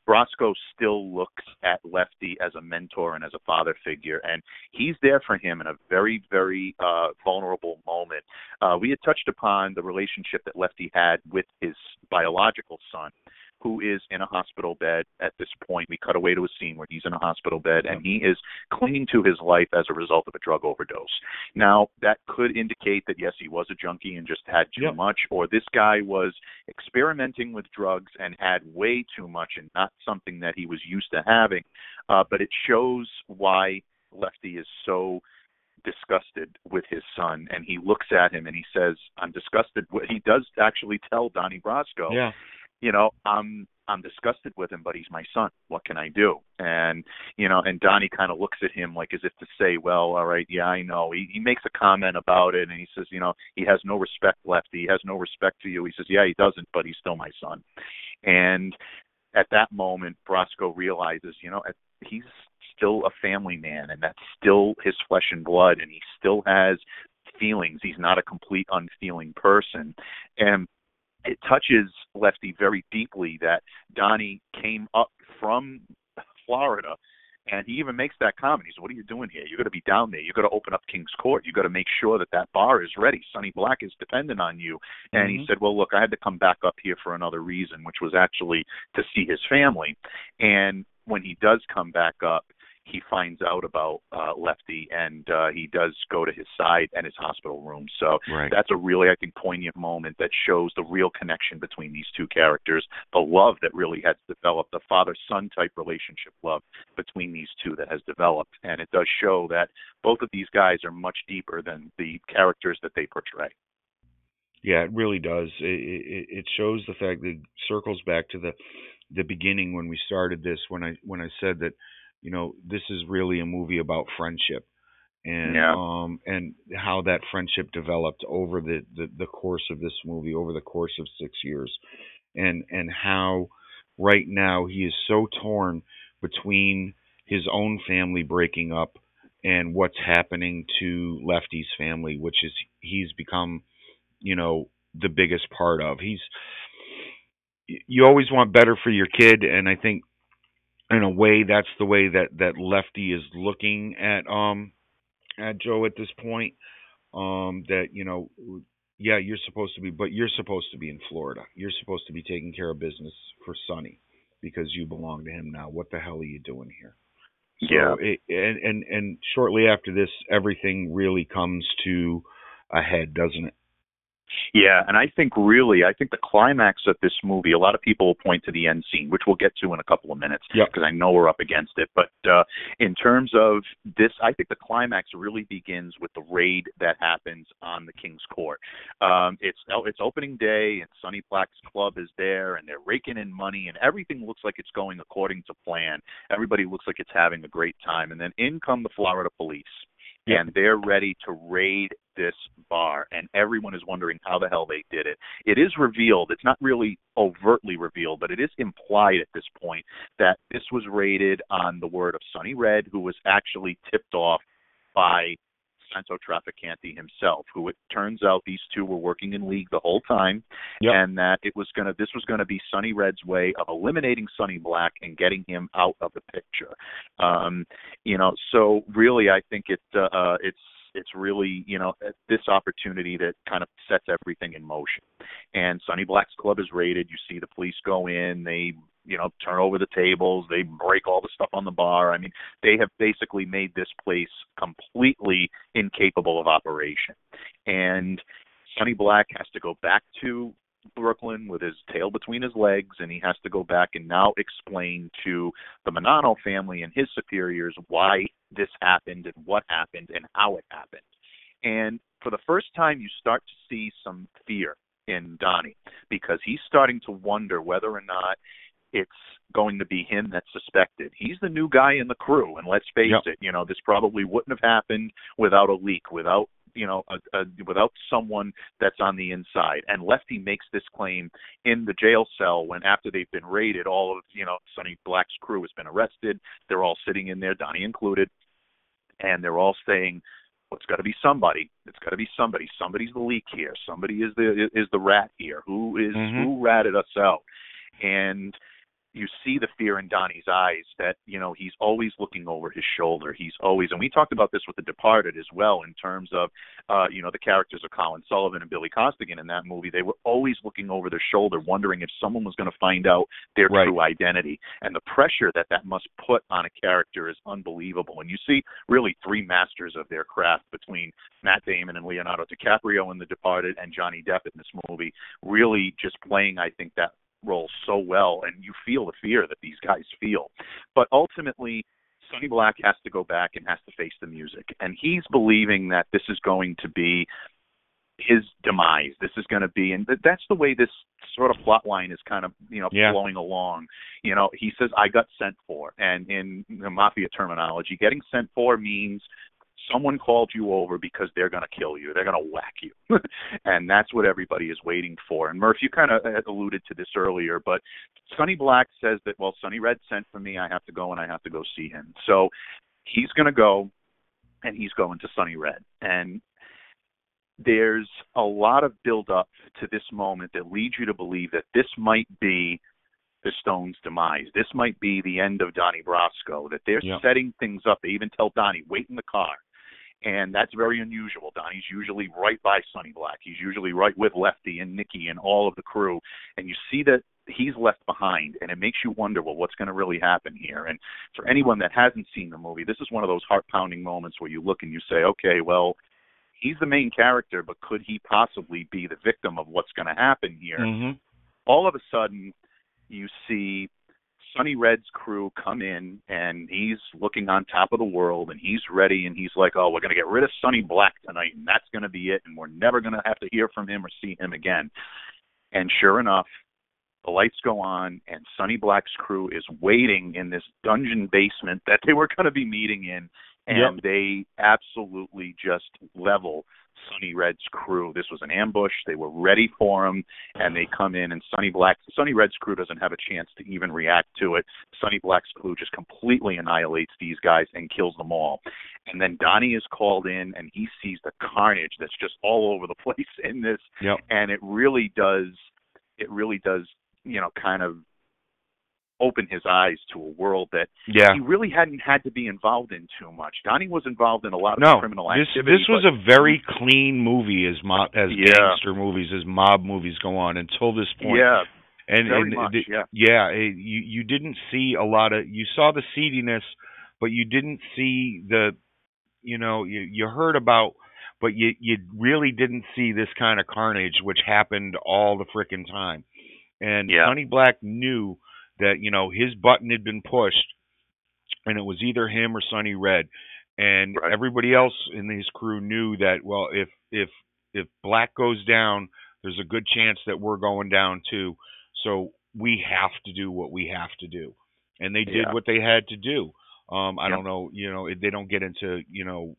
Brasco still looks at Lefty as a mentor and as a father figure, and he's there for him in a very, very uh, vulnerable moment. Uh, we had touched upon the relationship that Lefty had with his biological son, who is in a hospital bed at this point. We cut away to a scene where he's in a hospital bed and he is clinging to his life as a result of a drug overdose. Now, that could indicate that yes, he was a junkie and just had too much, or this guy was experimenting with drugs and had way too much and not something that he was used to having. Uh, but it shows why Lefty is so disgusted with his son and he looks at him and he says i'm disgusted he does actually tell donnie brasco yeah you know i'm i'm disgusted with him but he's my son. What can i do? And you know and donnie kind of looks at him like as if to say well all right yeah i know. He he makes a comment about it and he says you know he has no respect left he has no respect for you. He says yeah he doesn't but he's still my son. And at that moment brasco realizes you know he's still a family man and that's still his flesh and blood and he still has feelings. He's not a complete unfeeling person. And it touches Lefty very deeply that Donnie came up from Florida and he even makes that comment. He says, "What are you doing here? You got to be down there. You got to open up King's Court. You got to make sure that that bar is ready. Sonny Black is dependent on you." And Mhm. he said, "Well, look, I had to come back up here for another reason, which was actually to see his family." And when he does come back up, he finds out about uh, Lefty, and uh, he does go to his side and his hospital room. So right that's a really, I think, poignant moment that shows the real connection between these two characters, the love that really has developed, the father-son type relationship love between these two that has developed, and it does show that both of these guys are much deeper than the characters that they portray. Yeah, it really does. It, it, it shows the fact that it circles back to the the beginning when we started this. When I when I said that, you know, this is really a movie about friendship, and Yeah. um and how that friendship developed over the, the the course of this movie, over the course of six years, and and how right now he is so torn between his own family breaking up and what's happening to Lefty's family, which is he's become you know the biggest part of he's you always want better for your kid and i think in a way that's the way that that lefty is looking at um at joe at this point um that you know yeah you're supposed to be but you're supposed to be in florida. You're supposed to be taking care of business for sonny because you belong to him now. What the hell are you doing here? So Yeah. it, and and and shortly after this everything really comes to a head doesn't it Yeah, and I think really, I think the climax of this movie, a lot of people will point to the end scene, which we'll get to in a couple of minutes, Yep. because I know we're up against it. But uh, in terms of this, I think the climax really begins with the raid that happens on the King's Court. Um, it's it's opening day, and Sonny Black's club is there, and they're raking in money, and everything looks like it's going according to plan. Everybody looks like it's having a great time, and then in come the Florida police. And they're ready to raid this bar and everyone is wondering how the hell they did it. It is revealed it's not really overtly revealed but it is implied at this point that this was raided on the word of sonny red who was actually tipped off by santo trafficante himself who it turns out these two were working in league the whole time Yep. and that it was going to this was going to be sonny red's way of eliminating sonny black and getting him out of the picture. Um you know so really i think it uh, uh it's it's really you know this opportunity that kind of sets everything in motion. And sonny black's club is raided. You see the police go in. They you know turn over the tables they break all the stuff on the bar i mean they have basically made this place completely incapable of operation and sonny black has to go back to Brooklyn with his tail between his legs, and he has to go back and now explain to the Bonanno family and his superiors why this happened and what happened and how it happened. And for the first time, you start to see some fear in Donnie because he's starting to wonder whether or not it's going to be him that's suspected. He's the new guy in the crew, and let's face Yep. it, you know, this probably wouldn't have happened without a leak, without you know, a, a, without someone that's on the inside. And Lefty makes this claim in the jail cell when after they've been raided, all of you know Sonny Black's crew has been arrested. They're all sitting in there, Donnie included, and they're all saying, "Well, it's got to be somebody. It's got to be somebody. Somebody's the leak here. Somebody is the is the rat here. Who is- Mhm. who ratted us out?" And you see the fear in Donnie's eyes that you know he's always looking over his shoulder. He's always, and we talked about this with The Departed as well in terms of uh, you know the characters of Colin Sullivan and Billy Costigan in that movie. They were always looking over their shoulder, wondering if someone was going to find out their Right. true identity. And the pressure that that must put on a character is unbelievable. And you see really three masters of their craft between Matt Damon and Leonardo DiCaprio in The Departed and Johnny Depp in this movie, really just playing, I think, that role so well. And you feel the fear that these guys feel. But ultimately, Sonny Black has to go back and has to face the music. And he's believing that this is going to be his demise. This is going to be, and that's the way this sort of plot line is kind of, you know, Yeah. flowing along. You know, he says, I got sent for. And in the mafia terminology, getting sent for means someone called you over because they're going to kill you. They're going to whack you. and that's what everybody is waiting for. And Murph, you kind of uh, alluded to this earlier, but Sonny Black says that, well, Sonny Red sent for me. I have to go and I have to go see him. So he's going to go and he's going to Sonny Red. And there's a lot of build up to this moment that leads you to believe that this might be the Stones' demise. This might be the end of Donnie Brasco, that they're setting things up. They even tell Donnie, wait in the car. And that's very unusual. Donnie's usually right by Sonny Black. He's usually right with Lefty and Nicky and all of the crew. And you see that he's left behind, and it makes you wonder, well, what's going to really happen here? And for anyone that hasn't seen the movie, this is one of those heart pounding moments where you look and you say, okay, well, he's the main character, but could he possibly be the victim of what's going to happen here? hmm all of a sudden you see Sonny Red's crew come in and he's looking on top of the world and he's ready and he's like, Oh, we're gonna get rid of Sonny Black tonight and that's gonna be it and we're never gonna have to hear from him or see him again. And sure enough, the lights go on and Sonny Black's crew is waiting in this dungeon basement that they were gonna be meeting in and Yep. they absolutely just level Sonny Red's crew. This was an ambush. They were ready for him, and they come in, and Sonny Black, Sonny Red's crew doesn't have a chance to even react to it. Sonny Black's crew just completely annihilates these guys and kills them all. And then Donnie is called in, and he sees the carnage that's just all over the place in this, Yep. and it really does, it really does, you know, kind of open his eyes to a world that Yeah. he really hadn't had to be involved in too much. Donnie was involved in a lot of No, criminal this activity. this was a very clean movie as mob as Yeah. gangster movies as mob movies go on until this point. yeah, and very and much, the- yeah. yeah, it, you you didn't see a lot of you saw the seediness, but you didn't see the you know you you heard about but you you really didn't see this kind of carnage, which happened all the frickin' time. And Yeah. Sonny Black knew that you know his button had been pushed, and it was either him or Sonny Red, and Right. everybody else in his crew knew that well if if if Black goes down, there's a good chance that we're going down too. So we have to do what we have to do, and they did Yeah. what they had to do. Um, I Yep. don't know, you know, they don't get into you know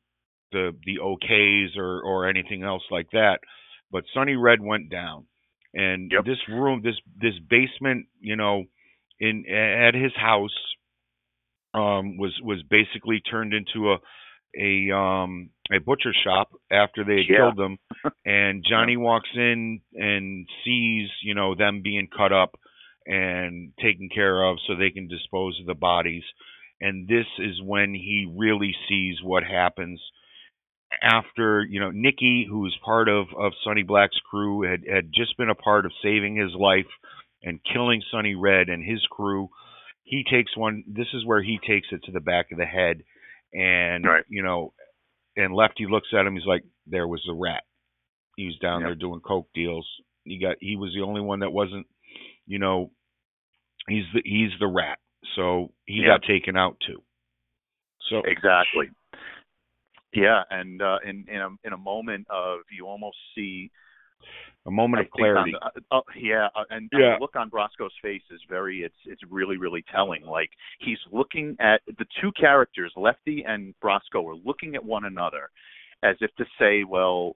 the the okays or or anything else like that, but Sonny Red went down, and Yep. this room, this this basement, you know, in at his house, um, was was basically turned into a a um a butcher shop after they had Yeah. killed them and Johnny walks in and sees, you know, them being cut up and taken care of so they can dispose of the bodies. And this is when he really sees what happens after, you know, Nicky, who's part of, of Sonny Black's crew, had, had just been a part of saving his life and killing Sonny Red and his crew. He takes one this is where he takes it to the back of the head and Right. you know and Lefty looks at him, he's like, There was a rat he was down Yep. there doing coke deals. He got he was the only one that wasn't, you know, he's the he's the rat. So he Yep. got taken out too. So Exactly. Yeah, and uh, in in a in a moment of you almost see a moment I of clarity. the- uh, uh, yeah, uh, and, and Yeah. the look on Brasco's face is very it's it's really really telling. Like he's looking at the two characters, Lefty and Brasco, are looking at one another as if to say, well.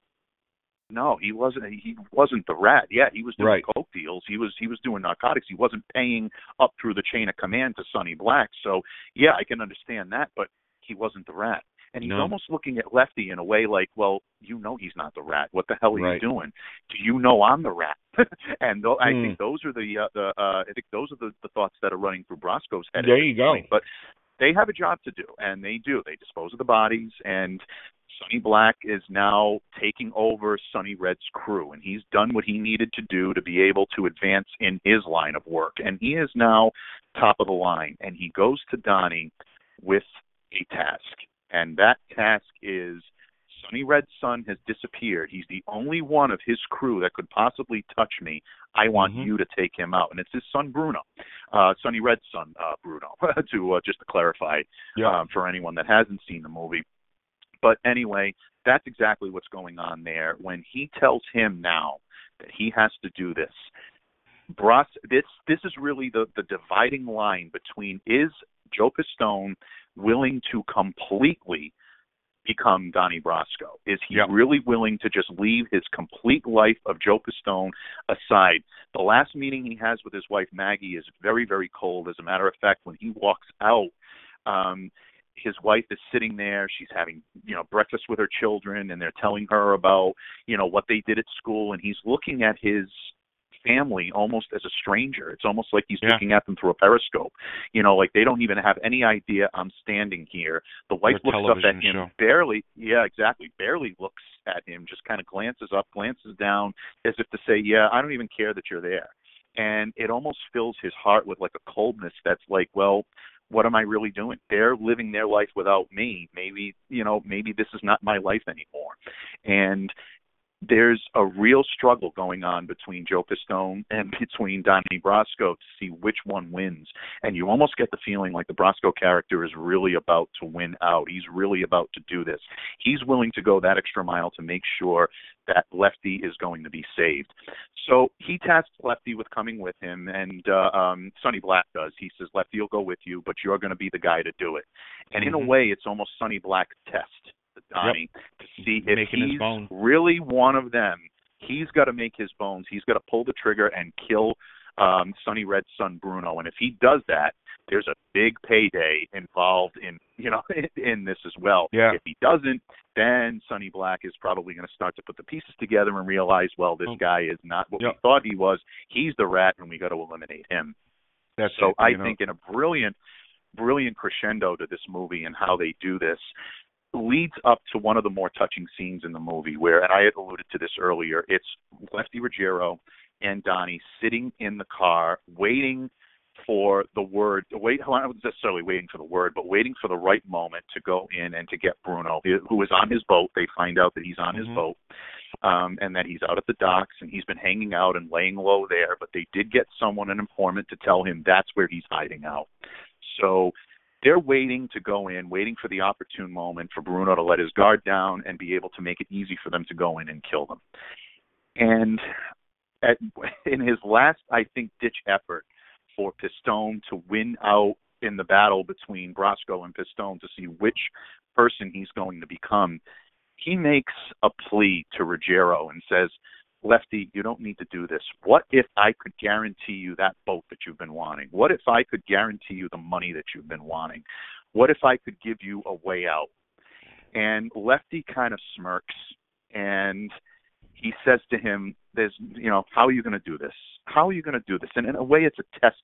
No, he wasn't. He wasn't the rat. Yeah, he was doing Right. coke deals. He was he was doing narcotics. He wasn't paying up through the chain of command to Sonny Black. So yeah, I can understand that, but he wasn't the rat. And he's No. almost looking at Lefty in a way like, well, you know he's not the rat. What the hell are Right. you doing? Do you know I'm the rat? and th- I Hmm. think those are the uh, the uh, I think those are the, the thoughts that are running through Brasco's head. There you go. point. But they have a job to do, and they do. They dispose of the bodies, and Sonny Black is now taking over Sonny Red's crew, and he's done what he needed to do to be able to advance in his line of work, and he is now top of the line, and he goes to Donnie with a task, and that task is Sonny Red's son has disappeared. He's the only one of his crew that could possibly touch me. I want Mhm. you to take him out, and it's his son Bruno, uh, Sonny Red's son uh, Bruno. to uh, just to clarify, Yeah. um, for anyone that hasn't seen the movie. But anyway, that's exactly what's going on there. When he tells him now that he has to do this, Bros, this this is really the the dividing line between is Joe Pistone willing to completely become Donnie Brasco? Is he Yep. really willing to just leave his complete life of Joe Pistone aside? The last meeting he has with his wife Maggie is very, very cold. As a matter of fact, when he walks out, um, his wife is sitting there. She's having, you know, breakfast with her children, and they're telling her about, you know, what they did at school, and he's looking at his family almost as a stranger. It's almost like he's Yeah. looking at them through a periscope. You know, like they don't even have any idea I'm standing here. The wife Or looks up at him show. barely, yeah, exactly, barely looks at him, just kind of glances up, glances down, as if to say, "Yeah, I don't even care that you're there." And it almost fills his heart with like a coldness that's like, well, what am I really doing? They're living their life without me. Maybe, you know, maybe this is not my life anymore. And there's a real struggle going on between Joe Pistone and between Donnie Brasco to see which one wins. And you almost get the feeling like the Brasco character is really about to win out. He's really about to do this. He's willing to go that extra mile to make sure that Lefty is going to be saved. So he tasks Lefty with coming with him, and uh, um, Sonny Black does. He says, Lefty will go with you, but you're going to be the guy to do it. And in a Mhm. way, it's almost Sonny Black's test to Donnie to see if Making he's really one of them. He's got to make his bones. He's got to pull the trigger and kill um, Sonny Red's son Bruno. And if he does that, there's a big payday involved in you know in, in this as well. Yeah. If he doesn't, then Sonny Black is probably going to start to put the pieces together and realize, well, this Oh. guy is not what Yep. we thought he was. He's the rat, and we got to eliminate him. That's so it, I know. think in a brilliant, brilliant crescendo to this movie and how they do this leads up to one of the more touching scenes in the movie where, and I had alluded to this earlier, it's Lefty Ruggiero and Donnie sitting in the car waiting for the word wait not necessarily waiting for the word but waiting for the right moment to go in and to get bruno who is on his boat they find out that he's on mm-hmm. his boat um and that he's out at the docks and he's been hanging out and laying low there but they did get someone an informant to tell him that's where he's hiding out so they're waiting to go in, waiting for the opportune moment for Bruno to let his guard down and be able to make it easy for them to go in and kill them. And at, in his last, I think, ditch effort for Pistone to win out in the battle between Brasco and Pistone to see which person he's going to become, he makes a plea to Ruggiero and says, Lefty, you don't need to do this. What if I could guarantee you that boat that you've been wanting? What if I could guarantee you the money that you've been wanting? What if I could give you a way out? And Lefty kind of smirks and he says to him, "There's, you know, how are you going to do this? How are you going to do this?" And in a way, it's a test,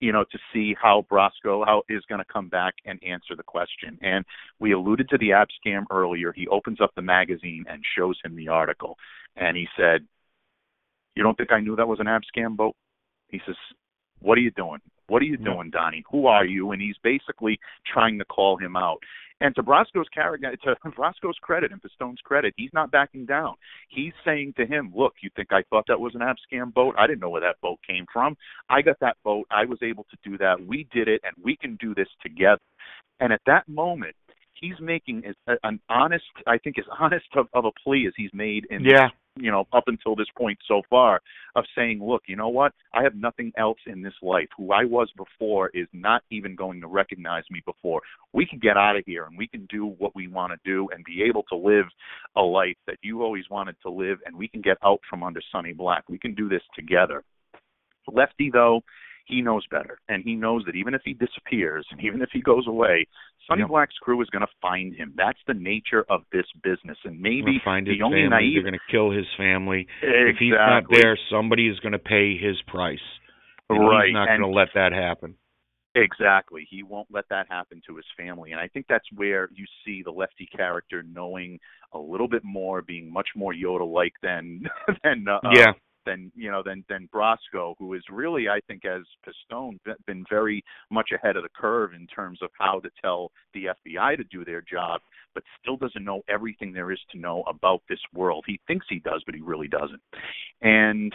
you know, to see how Brasco how is going to come back and answer the question. And we alluded to the app scam earlier. He opens up the magazine and shows him the article, and he said, "You don't think I knew that was an app scam boat?" He says, "What are you doing? What are you doing, Donnie? Who are you?" And he's basically trying to call him out. And to Brasco's character, to Brasco's credit and Pistone's credit, he's not backing down. He's saying to him, "Look, you think I thought that was an Abscam boat? I didn't know where that boat came from. I got that boat. I was able to do that. We did it, and we can do this together." And at that moment, he's making an honest, I think, as honest of, of a plea as he's made in yeah you know, up until this point so far of saying, look, you know what? I have nothing else in this life. Who I was before is not even going to recognize me before. We can get out of here and we can do what we want to do and be able to live a life that you always wanted to live and we can get out from under Sonny Black. We can do this together. Lefty though, he knows better, and he knows that even if he disappears and even if he goes away, Sonny. Black's crew is going to find him. That's the nature of this business, and maybe find his the only family. naive. They're going to kill his family. Exactly. If he's not there, somebody is going to pay his price. And right. He's not going to let that happen. Exactly. He won't let that happen to his family. And I think that's where you see the lefty character knowing a little bit more, being much more Yoda like than than uh, yeah than you know than than Brasco, who is really I think as Pistone been very much ahead of the curve in terms of how to tell the FBI to do their job, but still doesn't know everything there is to know about this world. He thinks he does, but he really doesn't. And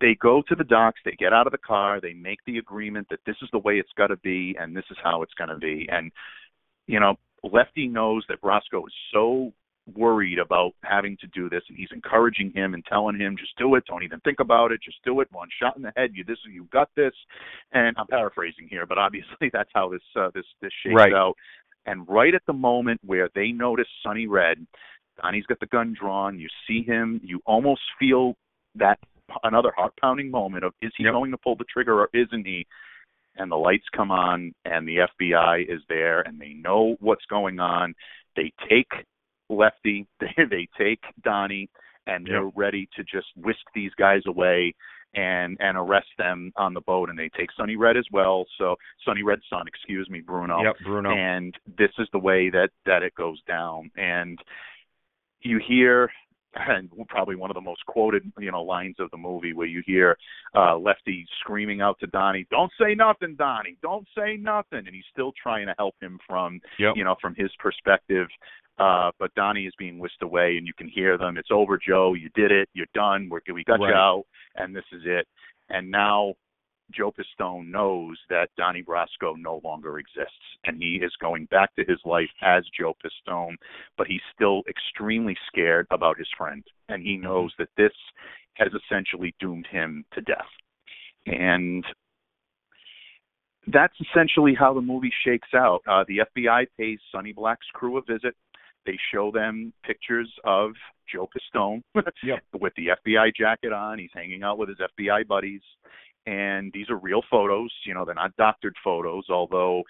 they go to the docks, they get out of the car, they make the agreement that this is the way it's got to be and this is how it's going to be. And you know, Lefty knows that Brasco is so worried about having to do this and he's encouraging him and telling him just do it. Don't even think about it. Just do it. One shot in the head. You this you got this. And i'm paraphrasing here but obviously that's how this uh, this this shakes right. out. And right at the moment where they notice sonny red donnie's got the gun drawn. You see him. You almost feel that another heart pounding moment of is he yep. going to pull the trigger or isn't he? And the lights come on and the FBI is there and they know what's going on. They take lefty. They they take Donnie and they're yep. ready to just whisk these guys away and and arrest them on the boat and they take Sonny Red as well. So Sonny Red's son, excuse me, Bruno. Yep, Bruno. And this is the way that that it goes down. And you hear and probably one of the most quoted, you know, lines of the movie where you hear uh Lefty screaming out to Donnie, "Don't say nothing, Donnie. Don't say nothing." And he's still trying to help him from, yep. you know, from his perspective. Uh, but Donnie is being whisked away, and you can hear them. It's over, Joe. You did it. You're done. We're, we got right. you out, and this is it. And now Joe Pistone knows that Donnie Brasco no longer exists, and he is going back to his life as Joe Pistone, but he's still extremely scared about his friend, and he knows that this has essentially doomed him to death. And that's essentially how the movie shakes out. Uh, the FBI pays Sonny Black's crew a visit. They show them pictures of Joe Pistone yep. with the FBI jacket on. He's hanging out with his FBI buddies. And these are real photos. You know, they're not doctored photos, although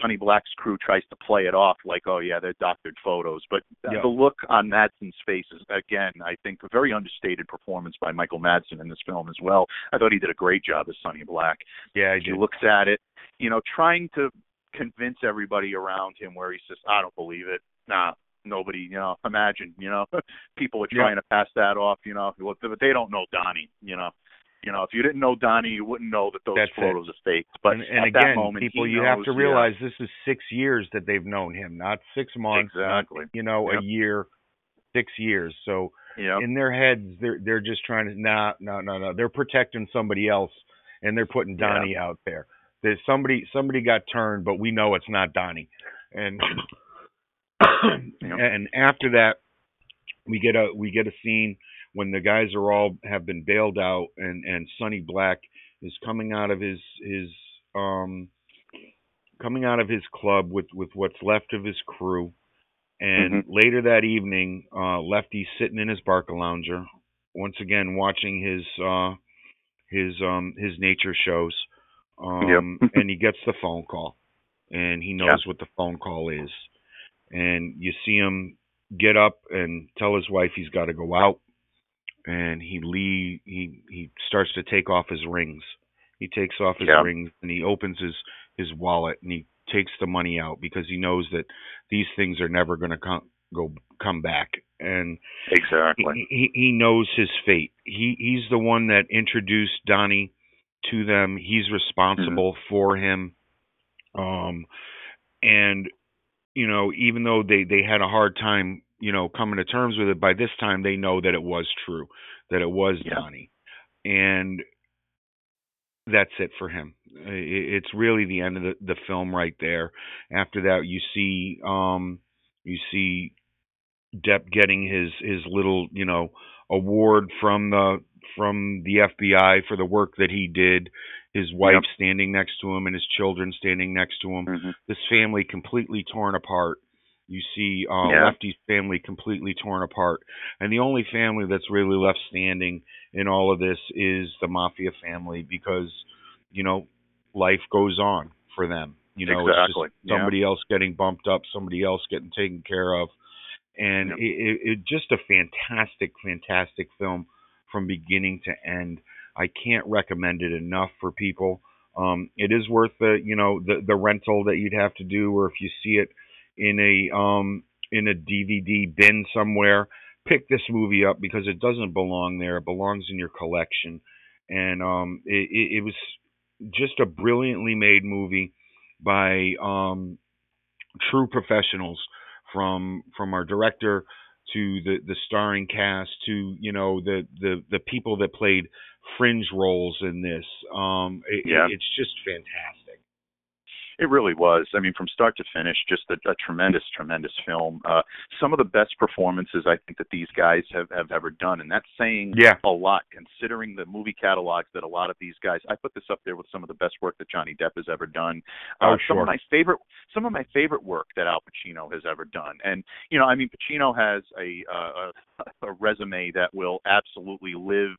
Sonny Black's crew tries to play it off like, oh, yeah, they're doctored photos. But yep. the look on Madsen's face is, again, I think a very understated performance by Michael Madsen in this film as well. I thought he did a great job as Sonny Black. Yeah, he looks at it, you know, trying to convince everybody around him where he says, I don't believe it. Nah, nobody, you know, imagine, you know, people are trying yeah. to pass that off, you know, but they don't know Donnie, you know. You know, if you didn't know Donnie, you wouldn't know that those That's it. photos are fake. But and, and at again, that moment, people, you have knows, to yeah, realize this is six years that they've known him, not six months, not, Exactly. you know, Yep. a year, six years. So yeah, in their heads, they're they're just trying to nah, no, no, no. They're protecting somebody else, and they're putting Yeah. Donnie out there. There's somebody somebody got turned, but we know it's not Donnie. And and after that, we get a we get a scene when the guys are all have been bailed out, and and Sonny Black is coming out of his his um coming out of his club with with what's left of his crew. And later that evening, uh, Lefty's sitting in his Barcalounger, once again watching his uh, his um, his nature shows. Um, and he gets the phone call, and he knows what the phone call is. And you see him get up and tell his wife he's got to go out, and he leave. He he starts to take off his rings. He takes off his Yeah. rings and he opens his his wallet and he takes the money out because he knows that these things are never going to come go come back and exactly. he, he he knows his fate he he's the one that introduced Donnie to them he's responsible for him um and you know even though they they had a hard time you know coming to terms with it by this time they know that it was true that it was Yeah. Donnie and that's it for him. It's really the end of the, the film right there. After that, you see, um, you see Depp getting his his little, you know, award from the from the FBI for the work that he did. His wife Yep. standing next to him and his children standing next to him. Mhm. This family completely torn apart. You see uh, Yeah. Lefty's family completely torn apart, and the only family that's really left standing in all of this is the mafia family because you know life goes on for them. You know, Exactly, just yeah. somebody else getting bumped up, somebody else getting taken care of, and Yep. it, it, it just a fantastic, fantastic film from beginning to end. I can't recommend it enough for people. Um, it is worth the you know the the rental that you'd have to do, or if you see it in a um in a DVD bin somewhere, pick this movie up because it doesn't belong there. It belongs in your collection, and um it, it, it was just a brilliantly made movie by um true professionals from from our director to the the starring cast to you know the the the people that played fringe roles in this um it, Yeah. it's just fantastic It really was. I mean, from start to finish, just a, a tremendous, tremendous film. Uh, some of the best performances I think that these guys have, have ever done, and that's saying Yeah. a lot considering the movie catalogs that a lot of these guys. I put this up there with some of the best work that Johnny Depp has ever done. Oh, uh, Some of my favorite, some of my favorite work that Al Pacino has ever done, and you know, I mean, Pacino has a uh, a, a resume that will absolutely live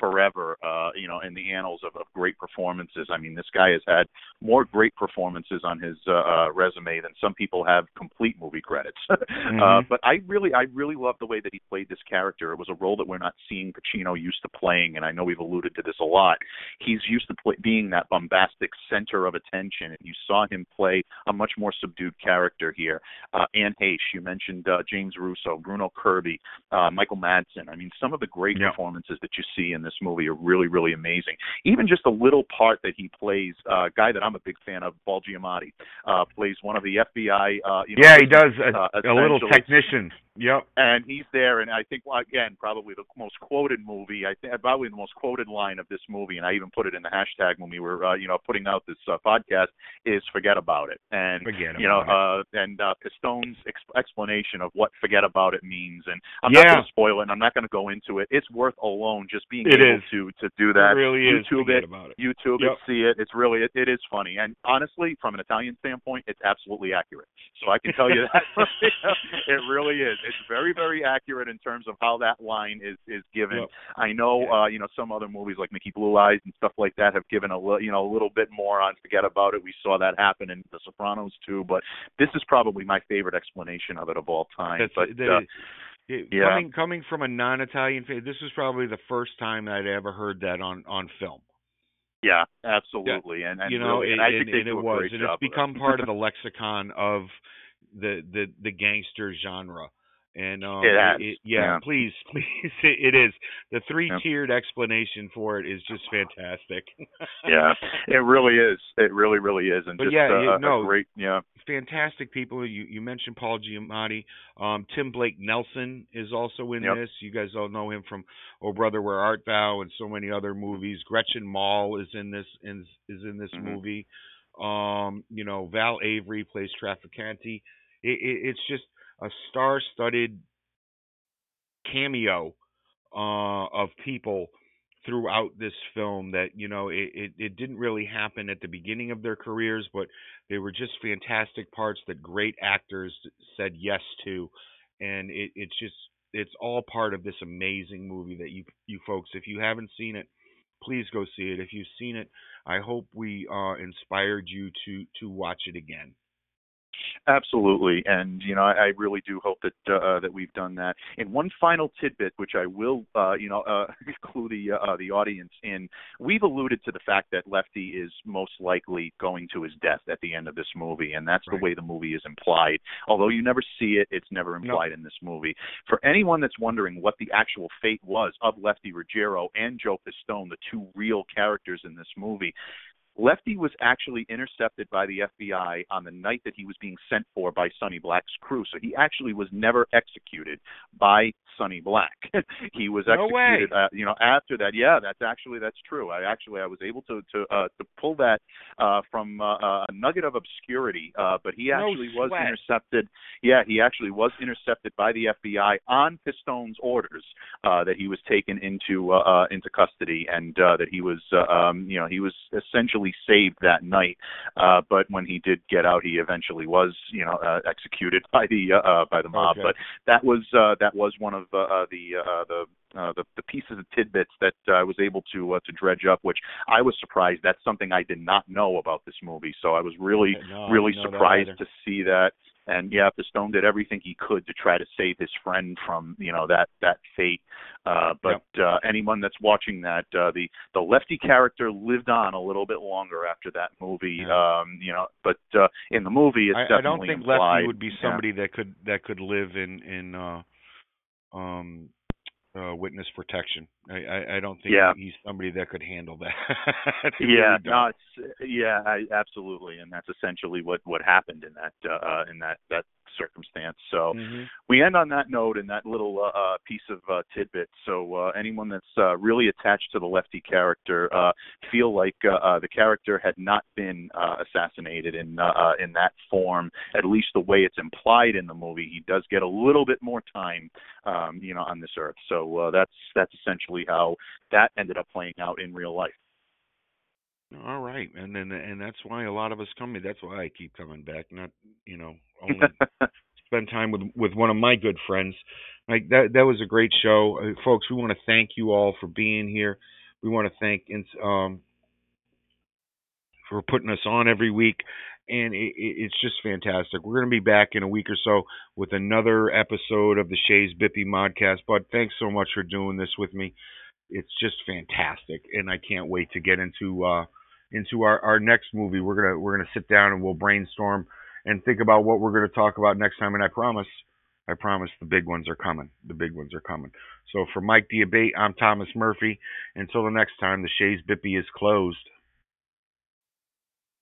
forever uh you know in the annals of, of great performances. I mean this guy has had more great performances on his uh, uh resume than some people have complete movie credits. Uh Mhm. but i really i really love the way that he played this character. It was a role that we're not seeing pacino used to playing and i know we've alluded to this a lot. He's used to play, being that bombastic center of attention and you saw him play a much more subdued character here. Uh anne heche you mentioned uh james russo bruno kirby uh michael madsen. I mean some of the great Yeah. performances that you see in this movie are really, really amazing. Even just a little part that he plays, uh, a guy that I'm a big fan of, Paul Giamatti, uh, plays one of the FBI. Uh, you know, yeah he does a, uh, a little technician yep and he's there, and I think well, again probably the most quoted movie. I think probably the most quoted line of this movie, and I even put it in the hashtag when we were, uh, you know, putting out this uh, podcast is "Forget About It." And forget you know, uh, and uh, Pistone's ex- explanation of what "forget about it" means, and I'm not going to spoil it, and I'm not going to go into it. It's worth alone just being It able is. to to do that. it really is YouTube it, it YouTube Yep. it, see it. It's really it, it is funny, and honestly, from an Italian standpoint, it's absolutely accurate. So I can tell you that it really is. It's very very accurate in terms of how that line is is given. Yep. I know, Yeah. uh, you know, some other movies like Mickey Blue Eyes and stuff like that have given a li- you know a little bit more on forget about it. We saw that happen in The Sopranos too, but this is probably my favorite explanation of it of all time. That's but that uh, is- it- yeah. coming coming from a non-Italian fan, this was probably the first time I'd ever heard that on on film. yeah, absolutely, and and you know, really, and, and I and, think they and do it a was, great and job it's become part of the lexicon of the the the gangster genre. And um, It it- yeah, yeah. please, please, it, it is. The three Yep. tiered explanation for it is just fantastic. yeah, it really is. It really, really is, and But just yeah, uh, a great. Yeah, fantastic people. You you mentioned Paul Giamatti. Um, Tim Blake Nelson is also in Yep. this. You guys all know him from Oh Brother Where Art Thou and so many other movies. Gretchen Mol is in this is, is in this Mhm. movie. Um, you know Val Avery plays Trafficante. It, it, it's just a star-studded cameo uh, of people throughout this film that you know it, it, it didn't really happen at the beginning of their careers but they were just fantastic parts that great actors said yes to. And it, it's just it's all part of this amazing movie that you you folks if you haven't seen it please go see it. If you've seen it i hope we uh inspired you to to watch it again absolutely. And you know, I, I really do hope that uh, that we've done that. And one final tidbit, which I will, uh, you know, uh, clue the uh, the audience in. We've alluded to the fact that Lefty is most likely going to his death at the end of this movie, and that's Right. the way the movie is implied. Although you never see it, it's never implied in this movie. For anyone that's wondering what the actual fate was of Lefty Ruggiero and Joe Pistone, the two real characters in this movie, Lefty was actually intercepted by the FBI on the night that he was being sent for by Sonny Black's crew. So he actually was never executed by Sonny Black. he was No executed, uh, you know, after that. Yeah, that's actually that's true. I actually I was able to to uh, to pull that uh, from uh, a nugget of obscurity. Uh, but he No actually was intercepted. Yeah, he actually was intercepted by the FBI on Pistone's orders uh, that he was taken into uh, uh, into custody and uh, that he was uh, um, you know he was essentially saved that night. Uh, but when he did get out, he eventually was you know uh, executed by the uh, uh, by the mob. Okay. But that was uh, that was one of uh, uh, the uh, the uh, the, the pieces of tidbits that uh, I was able to uh, to dredge up, which I was surprised. That's something I did not know about this movie, so I was really No, really didn't know that surprised to see that. And yeah, Pistone did everything he could to try to save his friend from you know that that fate. Uh, but uh, anyone that's watching that, uh, the the lefty character lived on a little bit longer after that movie. Yeah. Um, you know, but uh, in the movie, it's I, I don't think implied. Lefty would be Yeah. somebody that could that could live in in uh, um, uh, witness protection. I, I, I don't think Yeah. he's somebody that could handle that. Yeah, really no, it's yeah, I, absolutely, and that's essentially what what happened in that uh, uh, in that that circumstance. So Mhm. we end on that note and that little uh, uh, piece of uh, tidbit. So uh, anyone that's uh, really attached to the Lefty character uh, feel like uh, uh, the character had not been uh, assassinated in uh, uh, in that form, at least the way it's implied in the movie. He does get a little bit more time, um, you know, on this earth. So uh, that's that's essentially how that ended up playing out in real life. All right, and then and that's why a lot of us come. Here. That's why I keep coming back. Not you know only spend time with with one of my good friends. Like that that was a great show, uh, folks. We want to thank you all for being here. We want to thank um for putting us on every week, and it, it, it's just fantastic. We're going to be back in a week or so with another episode of the Chez Bippy Modcast. But thanks so much for doing this with me. It's just fantastic, and I can't wait to get into uh into our our next movie. We're gonna we're gonna sit down and we'll brainstorm and think about what we're to talk about next time. And I promise, I promise the big ones are coming. The big ones are coming. So for Mike the Diabate, I'm Thomas Murphy. Until the next time, the Chez Bippy is closed.